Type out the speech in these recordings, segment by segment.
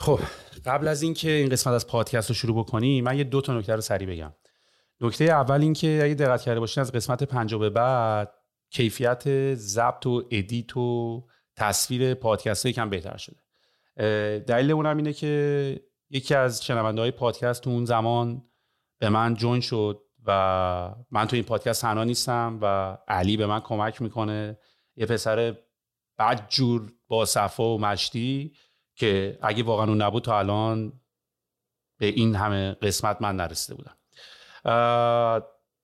خب قبل از اینکه این قسمت از پادکست رو شروع بکنیم من یه دو تا نکته رو سریع بگم. نکته اول اینکه اگه دقت کرده باشین از قسمت 50 به بعد کیفیت ضبط و edit و تصویر پادکست یکم بهتر شده. دلیل اونم اینه که یکی از شنونده های پادکست تو اون زمان به من join شد و من تو این پادکست تنها نیستم و علی به من کمک می‌کنه. یه پسر بدجور با صفا و مشتی که اگه واقعا اون نبود تا الان به این همه قسمت من نرسیده بودم.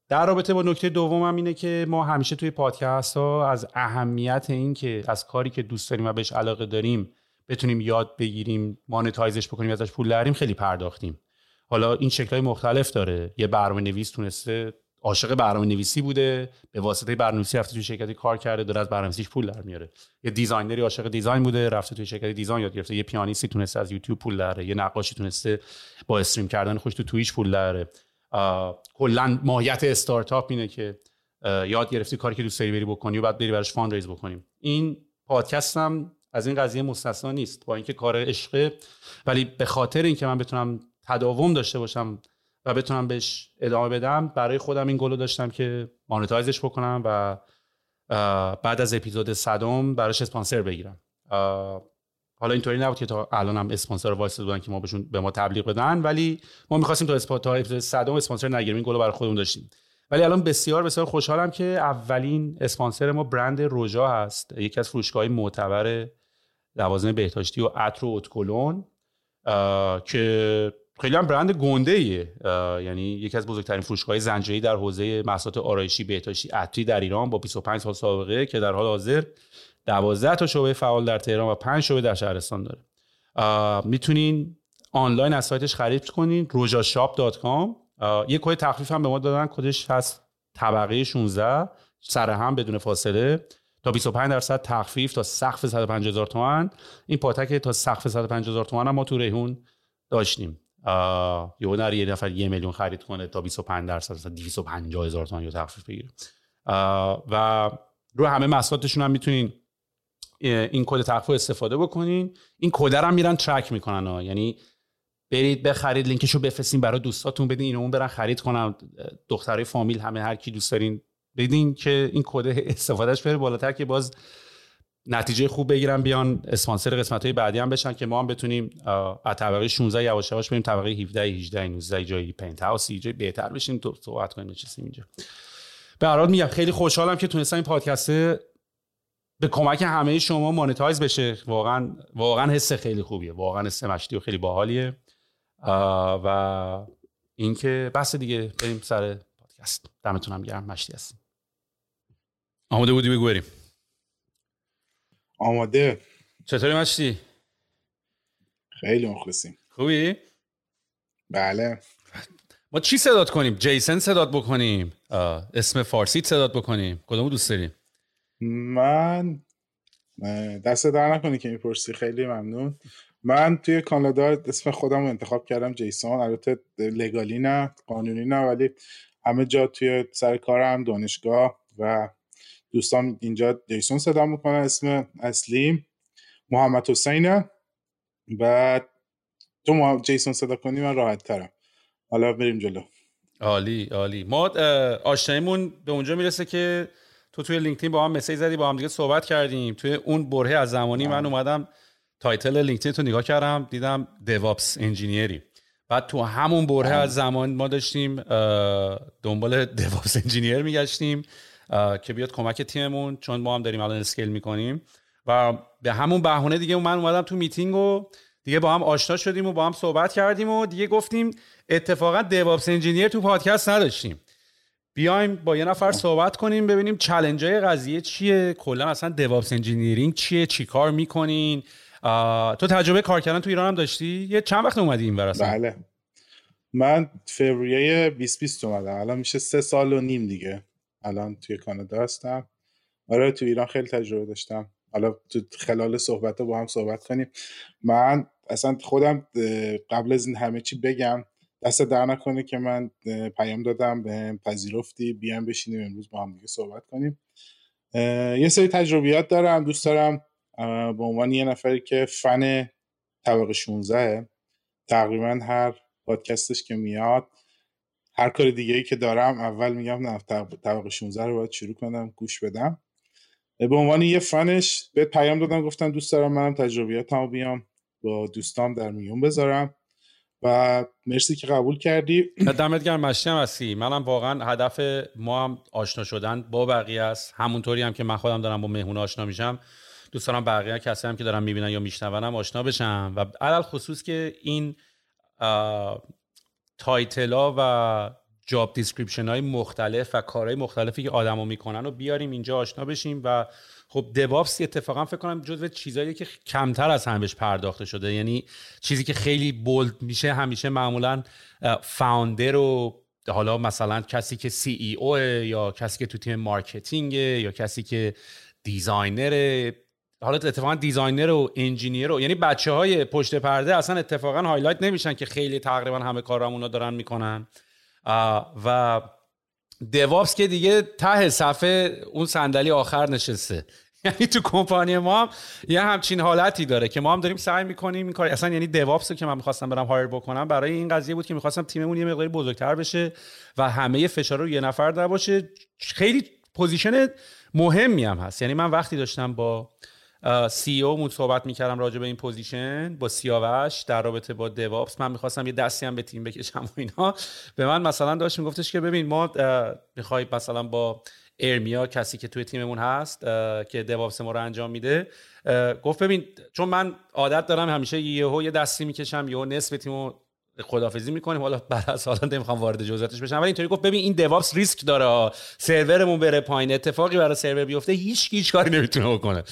در رابطه با نکته دومم اینه که ما همیشه توی پادکست ها از اهمیت این که از کاری که دوست داریم و بهش علاقه داریم بتونیم یاد بگیریم مانتایزش بکنیم ازش پول دریم خیلی پرداختیم. حالا این شکلهای مختلف داره. یه برنامه نویس تونسته عاشق برنامه نویسی بوده به واسطه برنامه نویسی رفته توی شرکتی کار کرده داره از برنامه نویسیش پول در میاره. یه designer ی عاشق design بوده رفته توی شرکتی design یاد گرفته. یه پیانیستی تونسته از یوتیوب پول داره یه نقاشی تونسته با stream کردن خودش تو توییچ پول داره کلا ماهیت استارتاپ اینه که یاد گرفتی کاری که دوست داری بری بکنی و بعد بری براش fundraise بکنیم. این پادکست هم از این قضیه مستثنا نیست با اینکه کار عشقه ولی به خاطر اینکه من بتونم تداوم داشته باشم و بتونم بهش ادامه بدم. برای خودم این گلو داشتم که monetize ش بکنم و بعد از اپیزود صدم براش اسپانسر بگیرم. حالا اینطوری نبود که تا الان هم اسپانسرهایی بودن که ما بهشون به ما تبلیغ بدن ولی ما می‌خواستیم تا تا اپیزود صدم اسپانسر نگیریم. این گلو برای خودمون داشتیم. ولی الان بسیار بسیار خوشحالم که اولین اسپانسر ما برند روژا هست. یکی از فروشگاه معتبر لوازم بهداشتی و عطر و ادکلن که خیلی هم برند گنده‌ایه یعنی یکی از بزرگترین فروشگاه زنجیری در حوزه محصولات آرایشی بهداشتی عطری در ایران با 25 سال سابقه که در حال حاضر 12 تا شعبه فعال در تهران و 5 شعبه در شهرستان داره. می‌تونین آنلاین از سایتش خرید کنین rojashop.com یه کد تخفیف هم به ما دادن کدش هست طبقه 16 سر هم بدون فاصله. تا 25 درصد تخفیف تا سقف 150 هزار تومان این پاتک تا سقف 150 هزار تومان ما تو ریحون داشتیم. یه نره یه نفر یه میلیون خرید کنه تا 25 درصد مثلا 250 هزار تومان تخفیف بگیره. و رو همه محصولاتشون هم می‌تونین این کد تخفیف استفاده بکنین. این کد هم میرن track می‌کنن ها. یعنی برید بخرید لینکشو بفرستین برای دوستاتون بدین اینو اون برن خرید کنن. دخترای فامیل همه هر کی دوست دارین بدین که این کد استفادهش بره بالاتر که باز نتیجه خوب بگیرن بیان اسپانسر قسمت های بعدی هم بشن که ما هم بتونیم از طبقه 16 یواش یواش بریم طبقه 17 18 19 جایی penthouse جای بهتر بشیم. تو صحبت کنیم نشستیم اینجا. به هر حال میگم خیلی خوشحالم که تونستم این پادکست به کمک همه شما مانیتایز بشه. واقعا واقعا حس خیلی خوبیه. واقعا حس مشتی و خیلی باحالیه. و اینکه بس دیگه بریم سر پادکست. دمتونم گرم مشتی هستیم. آماده بودی بگو بریم. آماده. چطوری مشتی؟ خیلی مخلصیم. خوبی؟ بله. ما چی صدات کنیم؟ جیسن صدات بکنیم. اسم فارسی صدات بکنیم. کدومو دوست داریم؟ من دست در نکنی که می‌پرسی. خیلی ممنون. من توی کانادا اسم خودم رو انتخاب کردم جیسون. البته لگالی نه قانونی نه ولی همه جا توی سر کارم دانشگاه و دوستان اینجا جیسون صدا می‌کنن اسم اصلیم محمد حسینه. و تو جیسون صدا کنی من راحت ترم حالا بریم جلو. عالی عالی. ما آشناییمون به اونجا می‌رسه که تو توی لینکدین با هم message زدی با هم دیگه صحبت کردیم. توی اون برهه از زمانی من اومدم title لینکدین تو نگاه کردم دیدم DevOps engineer ی بعد تو همون برهه از زمان ما داشتیم دنبال DevOps engineer میگشتیم. که بیاد کمک تیممون چون ما هم داریم الان scale می‌کنیم. و به همون بهونه دیگه من اومدم تو میتینگ و دیگه با هم آشنا شدیم و با هم صحبت کردیم و دیگه گفتیم اتفاقا DevOps engineer تو پادکست نداشتیم. بیایم با یه نفر صحبت کنیم ببینیم challenge های قضیه چیه کلا اصلا DevOps engineering چیه چیکار می‌کنین؟ تو تجربه کار کردن تو ایران هم داشتی؟ یه چند وقت اومدی این پراسس بله. من فوریه 2020 اومدم. الان میشه سه سال و نیم دیگه. الان توی کانادا هستم. آره تو ایران خیلی تجربه داشتم. حالا تو خلال صحبت با هم صحبت کنیم. من اصلا خودم قبل از این همه چی بگم دست در نکنه که من پیام دادم به پذیرفتی بیام بشینیم امروز با هم دیگه صحبت کنیم. یه سری تجربیات دارم دوست دارم به عنوان یه نفری که فن طبقه 16 تقریبا هر پادکستش که میاد هر کار دیگه ای که دارم اول میگم نه طبقه 16 رو باید شروع کنم گوش بدم. به عنوان یه فنش به پیام دادم گفتم دوست دارم منم تجربیاتمو بیام با دوستام در میون بذارم. و مرسی که قبول کردی. دمت گرم مشتی هم هستی. منم واقعا هدف ما هم آشنا شدن با بقیه است. همونطوری هم که من خودم دارم با مهمون آشنا میشم. دوست دارم بقیه کسی هم که دارم می‌بینن یا میشنونم آشنا بشم و علل خصوص که این title ا و job description های مختلف و کارهای مختلفی که آدما می‌کنن و بیاریم اینجا آشنا بشیم و خب DevOps اتفاقا فکر کنم جزو چیزایی که کمتر از همش پرداخته شده. یعنی چیزی که خیلی bold میشه همیشه معمولا founder و حالا مثلا کسی که CEO یا کسی که تو تیم marketing یا کسی که designer حالا اتفاقا designer و engineer و یعنی بچه های پشت پرده اصلا اتفاقا highlight نمیشن که خیلی تقریبا همه کارامونو دارن می‌کنن. و DevOps که دیگه ته صفحه اون صندلی آخر نشسته. یعنی تو کمپانی ما هم یه همچین حالتی داره که ما هم داریم سعی می‌کنیم این کار اصلا یعنی DevOps که من می‌خواستم برم hire بکنم برای این قضیه بود که می‌خواستم تیممون یه مقداری بزرگتر بشه و همه فشار رو یه نفر نباشه. خیلی position مهمی هم هست. یعنی من وقتی داشتم با COO مون صحبت می‌کردم راجع به این position با سیاوش در رابطه با DevOps من می‌خواستم یه دستی هم به تیم بکشم و اینا. به من مثلا داشت میگفتش که ببین ما می‌خوای مثلا با ارمیا کسی که توی تیممون هست که DevOps ما رو انجام میده گفت ببین چون من عادت دارم همیشه یهو یه دستی می‌کشم یهو نصف تیمو خدافزی می‌کنیم. حالا بعد از حالا نمی‌خوام وارد جزئیاتش بشم. ولی اینطوری گفت ببین این DevOps ریسک داره. سرورمون بره پایین. اتفاقی برای سرور بیفته هیچ هیچ کاری نمی‌تونه بکنه.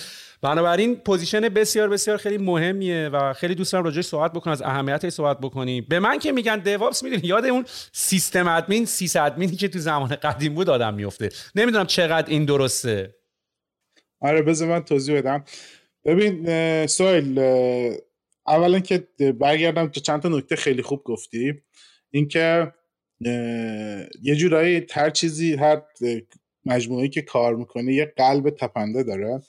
بنابراین position بسیار بسیار خیلی مهمیه و خیلی دوست دارم راجبش صحبت بکنم از اهمیتش صحبت بکنی به من که میگن DevOps می‌دونی یاد اون سیستم ادمین سیس ادمینی که تو زمان قدیم بود آدم میفته نمی‌دونم چقدر این درسته. آره بذار من توضیح بدم. ببین سویل اولا که برگردم که چند تا نکته خیلی خوب گفتی. اینکه یه جورایی هر چیزی هر مجموعه که کار می‌کنه یه قلب تپنده داره.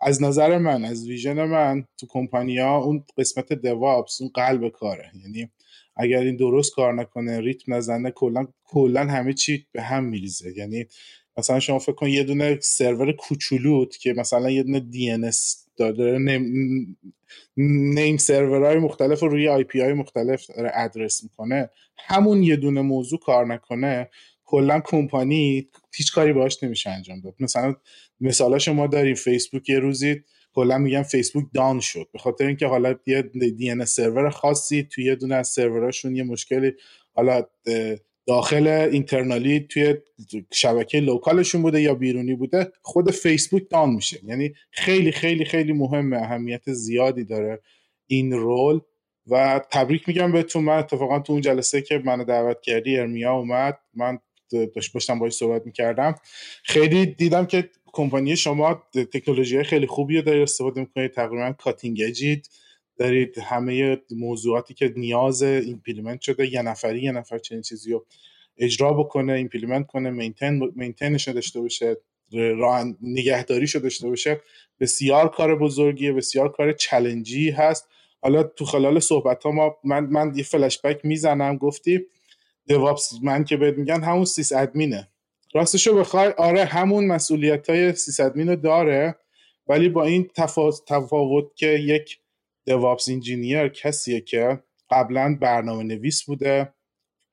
از نظر من از ویژن من تو کمپانیا اون قسمت دوابس اون قلب کاره. یعنی اگر این درست کار نکنه ریتم نزنه کلا کلا همه چی به هم میریزه. یعنی مثلا شما فکر کن یه دونه سرور کوچولوت که مثلا یه دونه دی داره نیم سرورهای مختلف رو روی آی پی های مختلف ادرس می‌کنه همون یه دونه موضوع کار نکنه کلا کمپانی هیچ کاری باهاش نمیشه انجام داد. مثلا مثالاش ما داریم فیسبوک یه روزی کلا میگم فیسبوک دان شد. به خاطر اینکه حالا یه دی ان سرور خاصی توی یه دونه از سروراشون یه مشکلی حالا داخل اینترنالی توی شبکه لوکالشون بوده یا بیرونی بوده خود فیسبوک دان میشه. یعنی خیلی خیلی خیلی مهمه اهمیت زیادی داره این رول و تبریک میگم بهتون. من اتفاقا تو اون جلسه که منو دعوت کردی ارمیا اومد. من داشت باشتم باید صحبت می‌کردم. خیلی دیدم که کمپانی شما تکنولوژی خیلی خوبی رو دارید استفاده می‌کنید تقریبا کاتینگ اجید دارید همه موضوعاتی که نیاز implement شده یه نفری یه نفر چنین چیزی رو اجرا بکنه implement کنه maintain maintain ش داشته باشه راه نگهداریش داشته باشه. بسیار کار بزرگیه بسیار کار challenge ی هست. حالا تو خلال صحبت ها ما من من یه فلش بک می‌زنم گفتی DevOps من که بهت میگن همون sysadmin ه راستشو بخوای آره همون مسئولیت های sysadmin رو داره ولی با این تفاوت که یک DevOps engineer کسیه که قبلا برنامه نویس بوده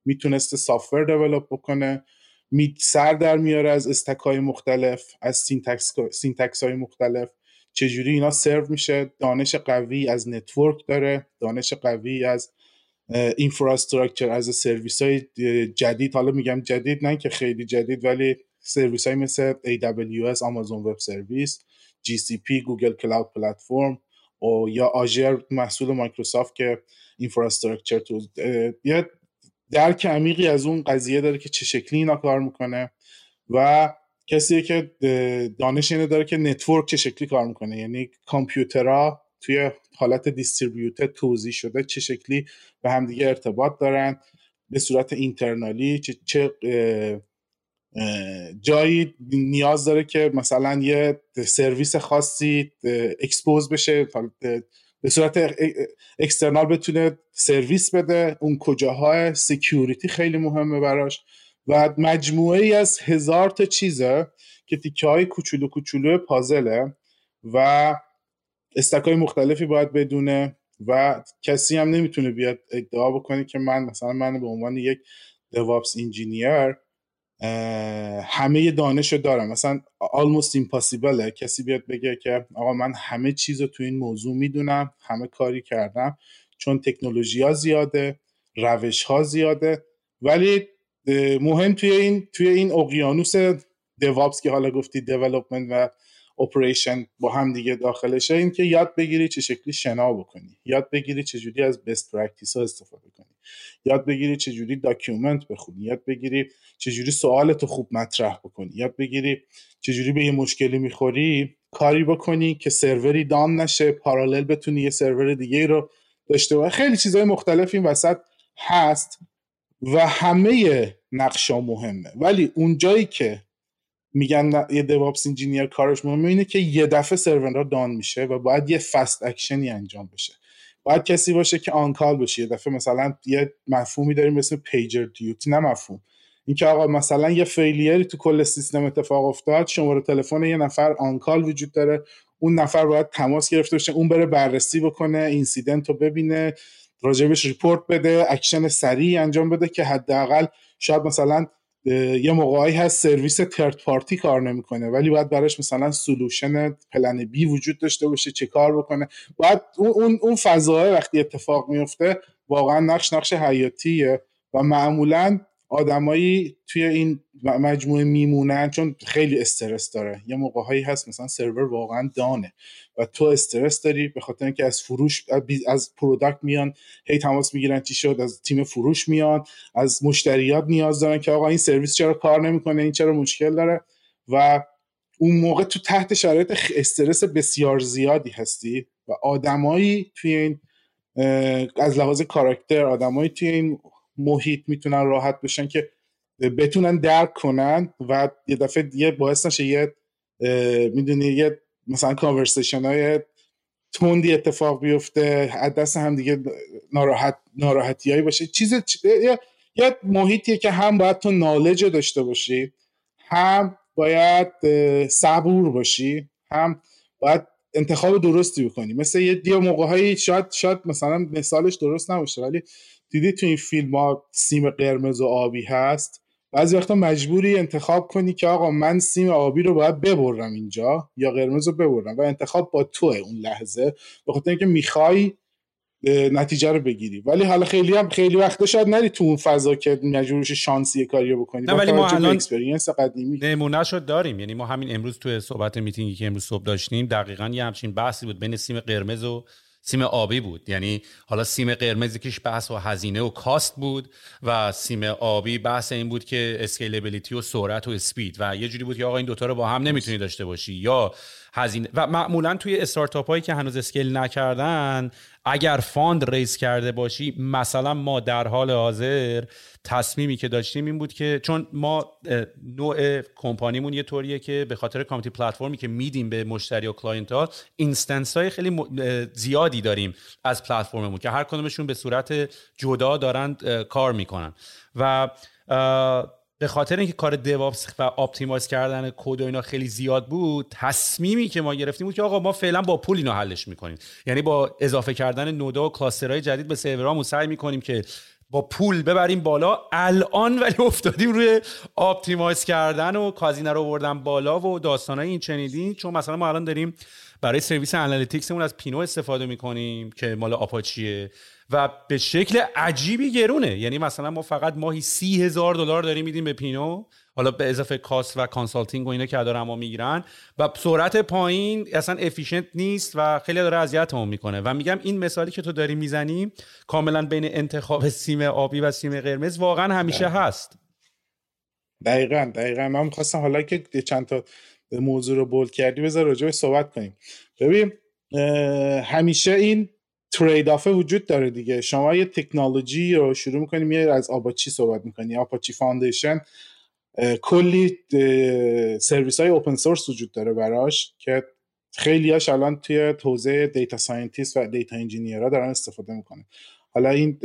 می‌تونسته software develop بکنه می سر در میاره از stack ای مختلف از syntax, syntax های مختلف. چجوری اینا سرو میشه؟ دانش قوی از network داره دانش قوی از infrastructure از سرویس های جدید. حالا میگم جدید نه که خیلی جدید ولی سرویس های مثل AWS Amazon Web Service GCP Google Cloud Platform یا Azure محصول مایکروسافت که infrastructure تو یه درک عمیقی از اون قضیه داره که چه شکلی اینا کار می‌کنه و کسی که دانش اینو داره که network چه شکلی کار می‌کنه. یعنی کامپیوترها توی حالت distributed توزیع شده چه شکلی به همدیگه ارتباط دارن به صورت internally چه, چه جایی نیاز داره که مثلا یه سرویس خاصی expose بشه به صورت external بتونه سرویس بده. اون کجاهای security خیلی مهمه براش. و مجموعه ای از هزار تا چیزه که تیکه های کوچولو کوچولو پازله و stack های مختلفی باید بدونه و کسی هم نمی‌تونه بیاد ادعا بکنه که من مثلا من به عنوان یک DevOps engineer همه دانش رو دارم. مثلا almost impossible کسی بیاد بگه که آقا من همه چیز رو تو این موضوع می‌دونم همه کاری کردم چون تکنولوژی ها زیاده روش ها زیاده. ولی مهم توی این توی این اقیانوس DevOps که حالا گفتی development و operation با هم دیگه داخلشه این که یاد بگیری چه شکلی شنا بکنی یاد بگیری چه جوری از best practice ها استفاده کنی یاد بگیری چه جوری document بخونی یاد بگیری چه جوری سوالتو خوب مطرح بکنی یاد بگیری چه جوری به یه مشکلی می‌خوری کاری بکنی که سروری down نشه parallel بتونی یه سرور دیگه رو داشته باشه خیلی چیزهای مختلف این وسط هست و همه نقشا مهمه. ولی اون جایی که میگن یه DevOps engineer کارش مهمه. اینه که یه دفعه سرورها down میشه و باید یه fast action ی انجام بشه. باید کسی باشه که on-call بشه. یه دفعه مثلا یه مفهومی داریم مثل PagerDuty نه مفهوم. اینکه آقا مثلا یه failure ی تو کل سیستم اتفاق افتاد شماره تلفن یه نفر on-call وجود داره. اون نفر باید تماس گرفته باشه اون بره بررسی بکنه incident رو ببینه راجبش report بده اکشن سریع انجام بده که حداقل شاید مثلا یه موقعی هست سرویس third party کار نمی‌کنه ولی باید براش مثلا solution plan B وجود داشته باشه چه کار بکنه. باید اون اون فضای وقتی اتفاق میفته واقعا نقش نقش حیاتیه و معمولا آدمایی توی این مجموعه میمونن چون خیلی استرس داره. یه موقعهایی هست مثلا سرور واقعا down ه و تو استرس داری به خاطر اینکه از فروش از product میان هی تماس می‌گیرن چی شد از تیم فروش میان از مشتریات نیاز دارن که آقا این سرویس چرا کار نمی‌کنه این چرا مشکل داره؟ و اون موقع تو تحت شرایط استرس بسیار زیادی هستی و آدمایی توی این از لحاظ کاراکتر آدمایی توی این محیط می‌تونن راحت بشن که بتونن درک کنن و یه دفعه یه باعث نشه یه می‌دونی یه مثلا کانورسیشن های تندی اتفاق بیفته از هم دیگه ناراحت ناراحتی هایی باشه. چیز یه محیطیه که هم باید تو نالج داشته باشی هم باید صبور باشی هم باید انتخاب درستی بکنی. مثل یه دیو موقع هایی شاید شاید مثلا مثالش درست نباشه ولی دیدی تو این فیلم ها سیم قرمز و آبی هست؟ بعضی وقتا مجبوری انتخاب کنی که آقا من سیم آبی رو باید ببرم اینجا یا قرمز رو ببرم و انتخاب با توه اون لحظه به خاطر اینکه می‌خوای نتیجه رو بگیری. ولی حالا خیلی هم خیلی وقتا شاید نری تو اون فضا که مجبور شانسی کاری بکنی. نه ولی ما الان experience قدیمی. نمونه شو داریم. یعنی ما همین امروز تو صحبت میتینگی که امروز صبح داشتیم دقیقا یه همچین بحثی بود بین سیم قرمز و سیم آبی بود. یعنی حالا سیم قرمزی cash بحث و هزینه و cost بود و سیم آبی بحث این بود که scalability و سرعت و speed و یه جوری بود که آقا این دوتا رو با هم نمی‌تونی داشته باشی. یا هزینه و معمولا توی استارتاپ هایی که هنوز scale نکردن اگر fundraise کرده باشی مثلا ما در حال حاضر تصمیمی که داشتیم این بود که چون ما نوع کمپانیمون یه طوریه که به خاطر community platform ی که میدیم به مشتری و client ها instance های خیلی زیادی داریم از پلتفرممون که هر کدومشون به صورت جدا دارن کار می‌کنن. و به خاطر اینکه کار DevOps و optimize کردن کد و اینا خیلی زیاد بود تصمیمی که ما گرفتیم بود که آقا ما فعلا با پول اینو حلش می‌کنیم. یعنی با اضافه کردن node ا و cluster های جدید به سرورامون سعی می‌کنیم که با پول ببریم بالا. الان ولی افتادیم روی optimize کردن و هزینه رو بردن بالا و داستانای این چنیدین چون مثلا ما الان داریم برای سرویس analytics مون از Pinot استفاده می‌کنیم که مال آپاچیه و به شکل عجیبی گرونه. یعنی مثلا ما فقط ماهی سی هزار دلار داریم میدیم به Pinot. حالا به اضافه cost و consulting و اینا که دارن ما می‌گیرن. و سرعت پایین اصلا efficient نیست و خیلی داره اذیتمون می‌کنه. و میگم این مثالی که تو داری می‌زنی کاملا بین انتخاب سیم آبی و سیم قرمز واقعا همیشه هست. دقیقا دقیقا. من می‌خواستم حالا که چند تا موضوع رو bold کردی بذار راجع صحبت کنیم. ببین همیشه این trade-off ه وجود داره دیگه. شما یه تکنولوژی رو شروع می‌کنیم یه از آپاچی صحبت می‌کنی. Apache Foundation کلی سرویس های open source وجود داره براش که خیلی هاش الان توی توزیع data scientist و data ها دارن استفاده می‌کنه حالا این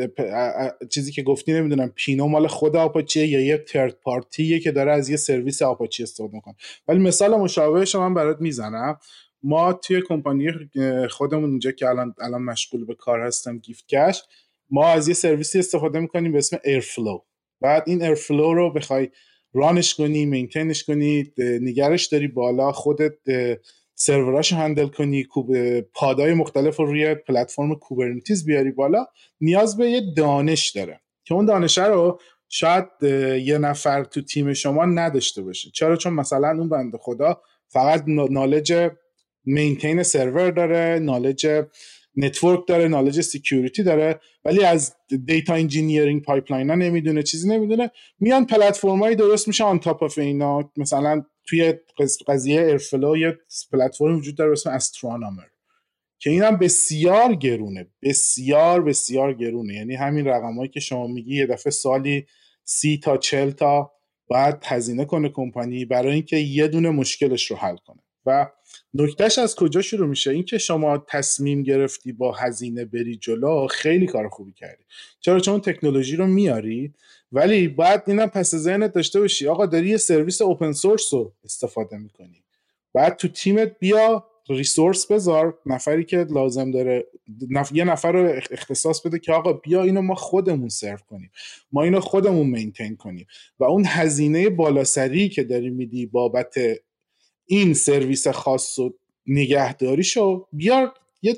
چیزی که گفتی نمی‌دونم Pinot مال خود آپاچیه یا یه third party ه که داره از یه سرویس آپاچی استفاده می‌کنه. ولی مثال مشابهش من برات می‌زنم. ما توی کمپانی خودمون اینجا که الان الان مشغول به کار هستم Gift Cash ما از یه سرویسی استفاده می‌کنیم به اسم Airflow بعد این Airflow رو بخوای run ش کنی maintain ش کنی نگهش داری بالا خودت سروراش handle کنی pod های مختلف رو روی platform Kubernetes بیاری بالا نیاز به یه دانش داره. که اون دانشه رو شاید یه نفر تو تیم شما نداشته باشه. چرا؟ چون مثلا اون بنده خدا فقط knowledge maintain سرور داره knowledge network داره knowledge security داره ولی از data engineering pipeline ها نمی‌دونه چیزی نمی‌دونه. میان پلتفرمایی درست میشه on top of اینا مثلا توی قضیه ایرفلو یه پلتفرم وجود داره اسم استرونومر که اینم بسیار گرونه. بسیار بسیار گرونه. یعنی همین رقمایی که شما میگی یه دفعه سالی سی تا چل تا باید هزینه کنه کمپانی برای اینکه یه دونه مشکلش رو حل کنه. و نکتهش از کجا شروع میشه؟ اینکه شما تصمیم گرفتی با هزینه بری جلو خیلی کار خوبی کردی. چرا؟ چون تکنولوژی رو میاری ولی باید اینم پس ذهنت داشته باشی آقا داری یه سرویس اوپن سورس رو استفاده می‌کنی. بعد تو تیمت بیا ریسورس بذار نفری که لازم داره یه نفر رو اختصاص بده که آقا بیا اینو ما خودمون سرو کنیم. ما اینو خودمون مینتین کنیم. و اون هزینه بالاسری که داری میدی بابت این سرویس خاص و نگهداریشو بیار. یه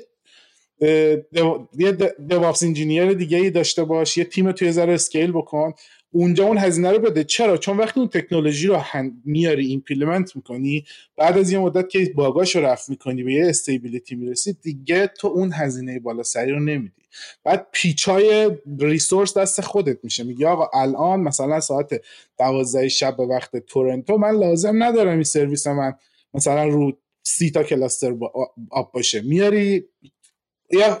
یه DevOps engineer دیگه ای داشته باش یه تیمتو یه ذره scale بکن. اونجا اون هزینه رو بده. چرا؟ چون وقتی اون تکنولوژی رو میاری implement می‌کنی بعد از یه مدت که باگاش رو رفع می‌کنی به یه stability می‌رسی دیگه تو اون هزینه بالا سری رو نمیدی. بعد پیچای resource دست خودت میشه. میگه آقا الان مثلا ساعت دوازده شب به وقت تورنتو من لازم ندارم این سرویس من مثلا رو سی تا cluster up باشه. میاری یه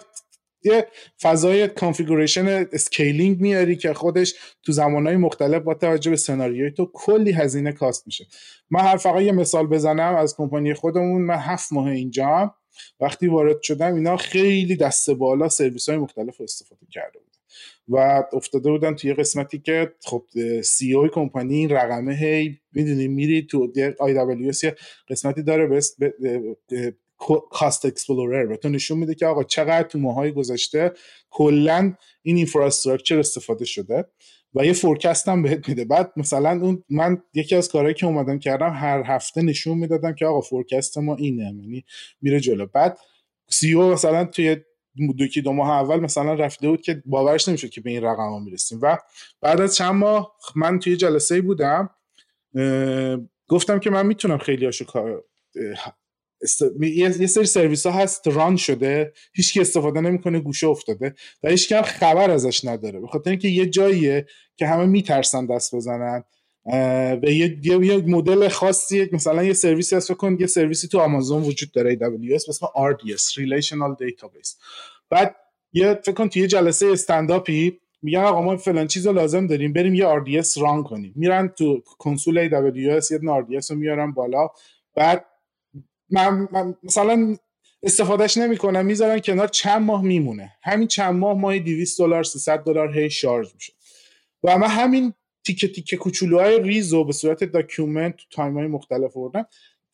یه فضای configuration scaling میاری که خودش تو زمانهای مختلف با توجه به سناریوی تو کلی هزینه کاسته میشه. من هر فقط یه مثال بزنم از کمپانی خودمون. من هفت ماه اینجا وقتی وارد شدم اینا خیلی دست بالا سرویس های مختلف استفاده کرده بودن. و افتاده بودن توی قسمتی که خب CEO کمپانی این رقمه هی می‌دونی میری تو AWS قسمتی داره به Cost Explorer به تو نشون میده که آقا چقدر تو ماهای گذشته کلا این infrastructure استفاده شده. و یه forecast هم بهت میده. بعد مثلا اون من یکی از کارهایی که اومدم کردم هر هفته نشون می‌دادم که آقا forecast ما اینه یعنی میره جلو. بعد CEO مثلا توی دو دو ماه اول مثلا رفته بود که باورش نمی‌شد که به این رقم ها می‌رسیم. و بعد از چند ماه من توی جلسه بودم گفتم که من می‌تونم خیلی هاشو یه سری سرویس ها هست ران شده هیچکی استفاده نمی‌کنه گوشه افتاده و هیچ خبر ازش نداره. به خاطر اینکه یه جاییه که همه میترسن دست بزنن به یه, یه مدل خاصی مثلا یه سرویسی هست کن یه سرویسی تو آمازون وجود داره AWS اسم RDS Relational Database. بعد یه فکر کن تو یه جلسه استنداپی میگن آقا ما فلان چیز رو لازم داریم بریم یه RDS run کنیم. میرن تو console AWS یه RDS رو میارن بالا. بعد من, من مثلا استفادهش نمی‌کنم می‌ذارن کنار چند ماه میمونه. همین چند ماه ماهی 200 دلار 300 دلار هی شارژ میشه. و من همین تیکه تیکه کوچولوهای ریز و به صورت document تو time های مختلف بردم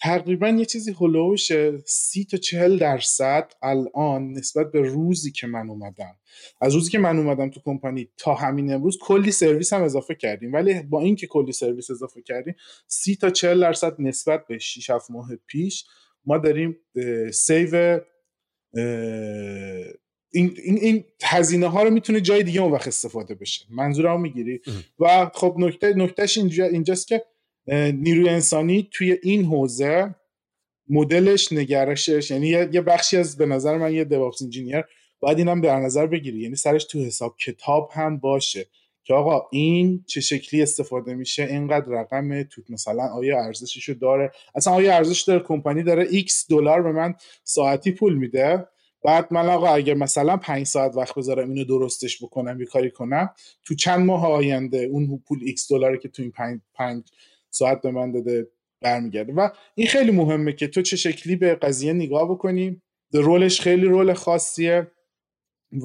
تقریبا یه چیزی هلوش سی تا چهل درصد الان نسبت به روزی که من اومدم. از روزی که من اومدم تو کمپانی تا همین امروز کلی سرویس هم اضافه کردیم. ولی با اینکه کلی سرویس اضافه کردیم سی تا چهل درصد نسبت به 6 7 ماه پیش ما داریم save این, این, این هزینه ها رو می‌تونه جای دیگه اون وقت استفاده بشه. منظورم می‌گیری؟ و خب نکته نکتهش اینجا اینجاست که نیروی انسانی توی این حوزه مدلش نگرشش یعنی یه بخشی از به نظر من یه دیوپس انجینیر باید اینم در نظر بگیری. یعنی سرش تو حساب کتاب هم باشه. که آقا این چه شکلی استفاده میشه؟ اینقدر رقم تو مثلا آیا ارزششو داره؟ اصلا آیا ارزش داره؟ کمپانی داره x دلار به من ساعتی پول میده. بعد من آقا اگر مثلا پنج ساعت وقت بذارم اینو درستش بکنم یه کاری کنم تو چند ماه آینده اون پول x دلاری که تو این پنج, پنج ساعت به من داده برمیگرده. و این خیلی مهمه که تو چه شکلی به قضیه نگاه بکنی. رولش خیلی رول خاصیه.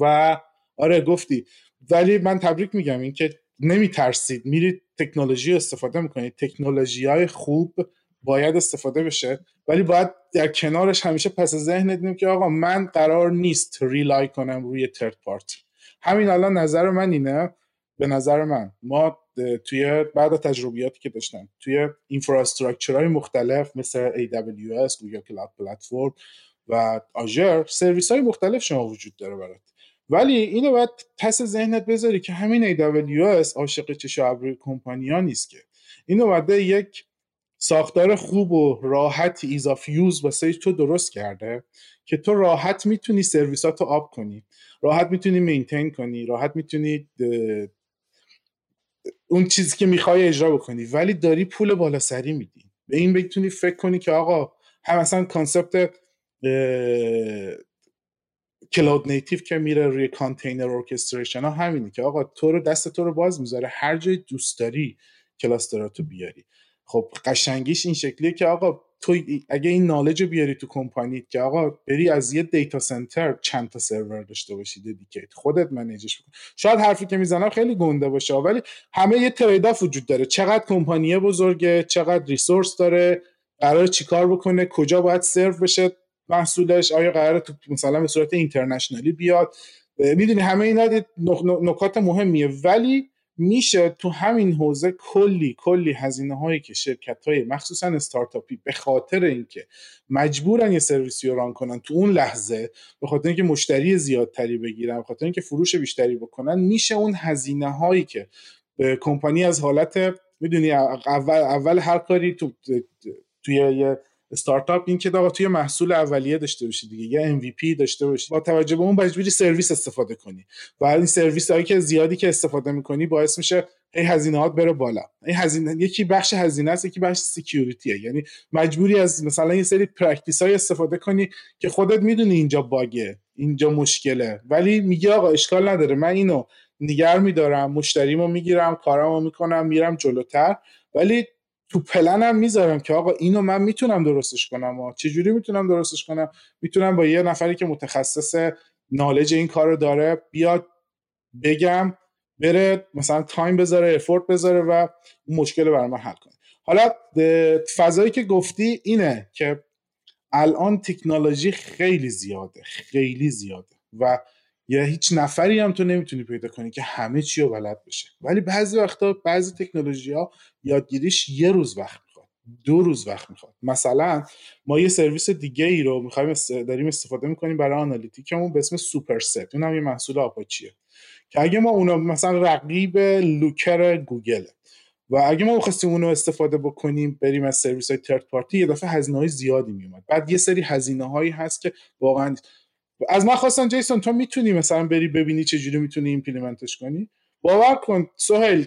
و آره گفتی. ولی من تبریک میگم اینکه نمیترسید. میرید تکنولوژی استفاده می‌کنید. تکنولوژی های خوب باید استفاده بشه. ولی باید در کنارش همیشه پس ذهنت دیم که آقا من قرار نیست ریلای کنم روی ترد پارتی همین الان نظر من اینه. به نظر من ما توی بعد تجربیاتی که داشتم توی های مختلف مثل AWS Google Cloud Platform و Azure سرویس های مختلف شما وجود داره برات. ولی اینو باید پس ذهنت بذاری که همین AWS عاشق چش ابروی کمپانیا نیست که. اینو باید یک ساختار خوب و راحت ease of use واسه تو درست کرده که تو راحت می‌تونی سرویساتو up کنی. راحت می‌تونی maintain کنی. راحت می‌تونی اون چیزی که می‌خوای اجرا بکنی. ولی داری پول بالا سری میدی. به این بتونی فکر کنی که آقا هم مثلا concept cloud native که میره روی container orchestration ها همینه که آقا تو رو دست تو رو باز می‌ذاره هر جای دوست داری cluster اتو بیاری. خب قشنگیش این شکلیه که آقا تو اگه این نالج رو بیاری تو کمپانی که آقا بری از یه دیتا سنتر چند تا سرور داشته باشی ددیکیت خودت منیجش بکن. شاید حرفی که می‌زنم خیلی گنده باشه ولی همه یه ترید وجود داره. چقدر کمپانی بزرگه چقدر ریسورس داره قرار چیکار بکنه کجا باید سرو بشه. محصولش آیا قرار تو مثلا به صورت اینترنشنالی بیاد؟ می‌دونی همه اینا نکات مهمیه. ولی میشه تو همین حوزه کلی کلی هزینه هایی که شرکت های مخصوصا استارتاپی به خاطر اینکه مجبورن یه سرویسی رو ران کنن تو اون لحظه به خاطر اینکه مشتری زیادتری بگیرن به خاطر اینکه فروش بیشتری بکنن میشه اون هزینه هایی که کمپانی از حالت می‌دونی اول اول هر کاری تو توی یه استارتاپ این که آقا توی محصول اولیه داشته باشی دیگه یا MVP داشته باشی. با توجه به اون مجبوری سرویس استفاده کنی. و این سرویس هایی که زیادی که استفاده می‌کنی باعث میشه این هزینهات بره بالا. این هزینه یکی بخش هزینه است یکی بخش سکیوریتیه یعنی مجبوری از مثلا یه سری practice های استفاده کنی که خودت می‌دونی اینجا باگه اینجا مشکله. ولی میگی آقا اشکال نداره. من اینو نگر میدارم مشتریمو می‌گیرم کارمو می‌کنم میرم جلوتر. ولی تو پلنم می‌ذارم که آقا اینو من می‌تونم درستش کنم و چجوری می‌تونم درستش کنم؟ می‌تونم با یه نفری که متخصص knowledge این کار رو داره بیاد بگم بره مثلا time بذاره effort بذاره و اون مشکل رو برای من حل کنه. حالا فضایی که گفتی اینه که الان تکنولوژی خیلی زیاده خیلی زیاده و یا هیچ نفری هم تو نمی‌تونی پیدا کنی که همه چی رو بلد بشه. ولی بعضی وقتا بعضی تکنولوژی ها یادگیریش یه روز وقت می‌خواد دو روز وقت می‌خواد. مثلا ما یه سرویس دیگه ای رو می‌خوایم داریم استفاده می‌کنیم برای analytic مون به اسم Superset اون هم یه محصول آپاچیه. که اگه ما اونا مثلا رقیب Looker Google و اگه ما بخواستیم اونو استفاده بکنیم بریم از سرویس های third party یه دفعه هزینه های زیادی میومد بعد یه سری هزینه هایی هست که واقعا از من خواستن جیسون تو می‌تونی مثلا بری ببینی چجوری می‌تونی implement ش کنی؟ باور کن سهیل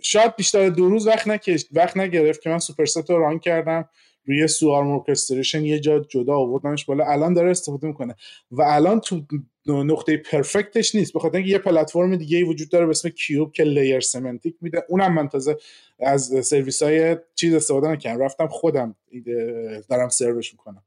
شاید بیشتر دو روز وقت نکشت وقت نگرفت که من Superset رو run کردم روی سوار orchestration یه جا جدا آوردنش بالا. الان داره استفاده می‌کنه. و الان تو نقطه perfect ش نیست. بخاطر اینکه یه پلتفرم دیگه ای وجود داره به اسم Cube که layer semantic میده. اونم من تازه از سرویس های چیز استفاده نکردم. رفتم خودم دارم سروش می‌کنم.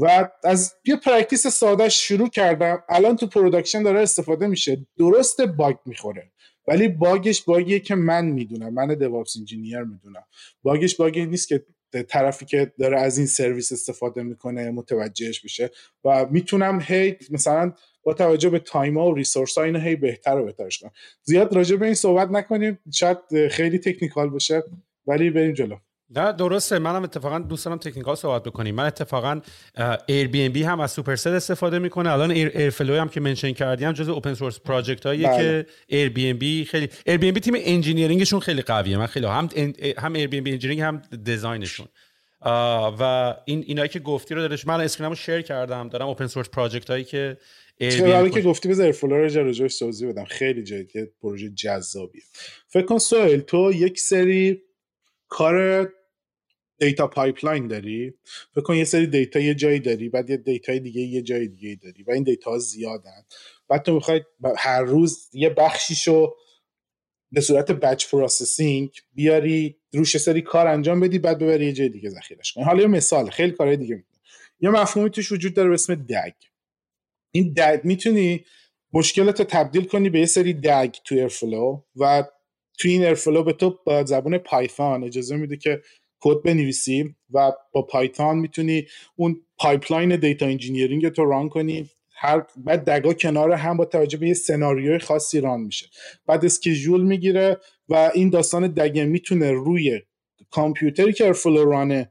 و از یه practice ساده شروع کردم. الان تو production داره استفاده میشه. درست باگ می‌خوره. ولی باگش باگیه که من می‌دونم. من DevOps engineer می‌دونم. باگش باگی نیست که طرفی که داره از این سرویس استفاده می‌کنه متوجهش بشه. و می‌تونم هی مثلا با توجه به time ا و resource ها اینو هی بهتر و بهترش کنم. زیاد راجع به این صحبت نکنیم. شاید خیلی technical باشه ولی بریم جلو. نه درسته. منم اتفاقا دوست دارم technical صحبت بکنیم. من اتفاقا Airbnb هم از Superset استفاده می‌کنه. الان Air, Airflow هم که mention کردیم جزء open source project هاییه بله. که Airbnb خیلی Airbnb تیم engineering شون خیلی قویه. من خیلی هم هم Airbnb engineering هم design شون و این اینایی که گفتی رو دارش من screen مو share کردم. دارم open source project هایی که چه که گفتی بذار Airflow رو جا توضیح بدم. خیلی جایی که پروژه جذابیه. فکر کن سوال تو یک سری کار data pipeline داری؟ فکر کن یه سری data یه جایی داری بعد یه data دیگه یه جای دیگه داری و این data ها زیادن. بعد تو می‌خوای هر روز یه بخشیشو به صورت batch processing بیاری روش سری کار انجام بدی بعد ببری یه جای دیگه ذخیرش کنی. حالا یه مثال خیلی کارهای دیگه می‌کنه یه مفهومی توش وجود داره به اسم DAG. این DAG می‌تونی مشکلت رو تبدیل کنی به یه سری DAG تو Airflow و تو این Airflow به تو با زبان Python اجازه میده که کد بنویسی و با Python می‌تونی اون pipeline data engineering تو run کنی. هر بعد DAG ا کنار هم با توجه به یه سناریوی خاصی run میشه. بعد schedule می‌گیره و این داستان DAG ه می‌تونه روی کامپیوتری که Airflow run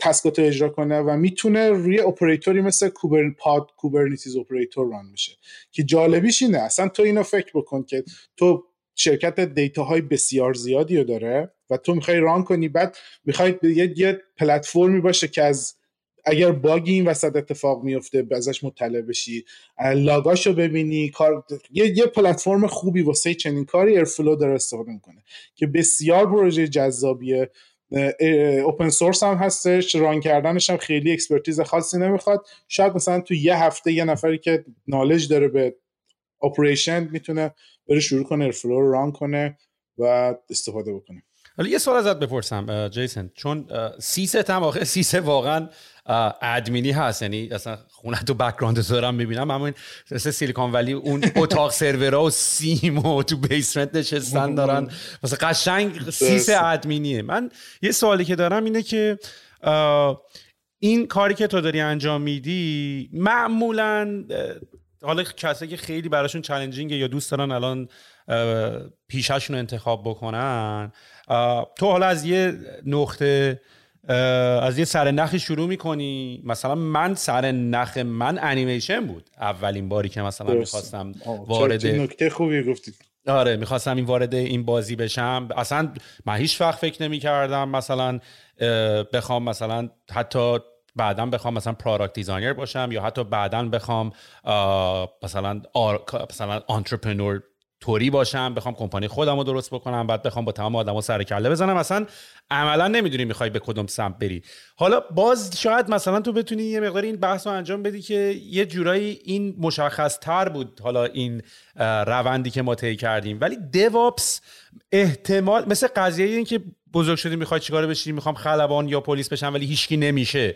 ه task ات رو اجرا کنه و می‌تونه روی اپراتوری مثل Kube pod Kubernetes operator run میشه. که جالبیش اینه اصلا تو اینو فکر بکن که تو شرکت data های بسیار زیادی رو داره و تو می‌خوای run کنی بعد می‌خوای یه, یه پلتفرمی باشه که از اگر bug ی این وسط اتفاق میفته ازش مطلع بشی log اشو ببینی کار یه, یه پلتفرم خوبی واسه چنین کاری Airflow داره استفاده می‌کنه که بسیار پروژه جذابیه. open source هم هستش run کردنش هم خیلی expertise خاصی نمی‌خواد. شاید مثلا تو یه هفته یه نفری که knowledge داره به operation می‌تونه بره شروع کنه Airflow رو run کنه و استفاده بکنه. حالا یه سوال ازت بپرسم جیسن چون سیست هم واقعا sys واقعا ادمینی هست یعنی اصلا خونه تو background دارم می‌بینم اما این مثل Silicon Valley اون اتاق سرورا و سیم و تو basement نشستن دارن. مثلا قشنگ سیس ادمینیه من یه سوالی که دارم اینه که این کاری که تو داری انجام میدی معمولا حالا کسایی که خیلی براشون چالنجینگه یا دوست دارن الان پیششون رو انتخاب بکنن تو حالا از یه نقطه از یه سر نخی شروع می‌کنی. مثلا من سر نخ من انیمیشن بود. اولین باری که مثلا می‌خواستم وارد نکته خوبی گفتید آره می‌خواستم این وارد این بازی بشم. اصلا من هیچ وقت فکر نمی کردم مثلا بخوام مثلا حتی بعدا بخوام مثلا product designer باشم یا حتی بعدا بخوام مثلا آر... مثلا entrepreneur طوری باشم بخوام کمپانی خودم رو درست بکنم بعد بخوام با تمام آدما سر کله بزنم. اصلا عملا نمی‌دونی می‌خوای به کدوم سمت بری. حالا باز شاید مثلا تو بتونی یه مقدار این بحث رو انجام بدی که یه جورایی این مشخص تر بود حالا این روندی که ما طی کردیم. ولی دیوابس احتمال مثل قضیه این که بزرگ شدی می‌خوای چیکار بشی؟ می‌خوام خلبان یا پلیس بشم ولی هیچکی نمیشه.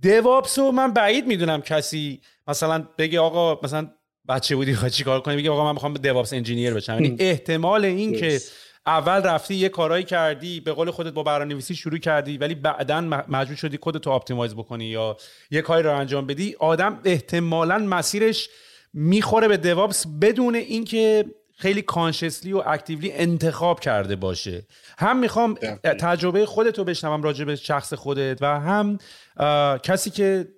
دیوابس رو من بعید می‌دونم کسی مثلا بگه آقا مثلا بچه بودی خواهی چیکار کنی؟ بگه آقا من می‌خوام دیوابس انجینیر بشم. یعنی احتمال این که اول رفتی یه کارایی کردی به قول خودت با برنامه‌نویسی شروع کردی ولی بعدا مجبور شدی خودت رو optimize بکنی یا یه کاری رو انجام بدی آدم احتمالا مسیرش می‌خوره به DevOps بدون اینکه خیلی consciously و actively انتخاب کرده باشه. هم می‌خوام تجربه خودت رو بشنوم راجع به شخص خودت و هم کسی که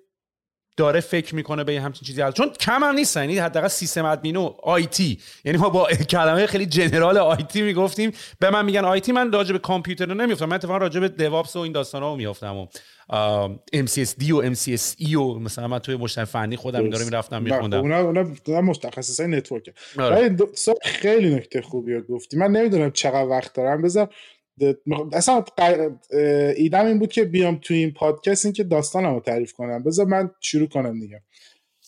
داره فکر می‌کنه به همچین چیزی هست. چون کم هم نیستن. یعنی حداقل system admin و IT یعنی ما با کلمه خیلی general IT می‌گفتیم. به من میگن آیتی من راجع به کامپیوتر رو نمیفتم من اتفاقا راجع به دیوابس و این داستانا رو میافتم و MCSD و MCSE و مثلا من توی مشتری فنی خودم داره می‌رفتم میخوندم. اونا اونا اونا متخصصای نتورک آره. خیلی نکته خوبی رو گفتی. من نمی‌دونم چقدر وقت دارم. بذار اصلا ایدم این بود که بیام تو این پادکست این که داستانم رو تعریف کنم. بذار من شروع کنم دیگه.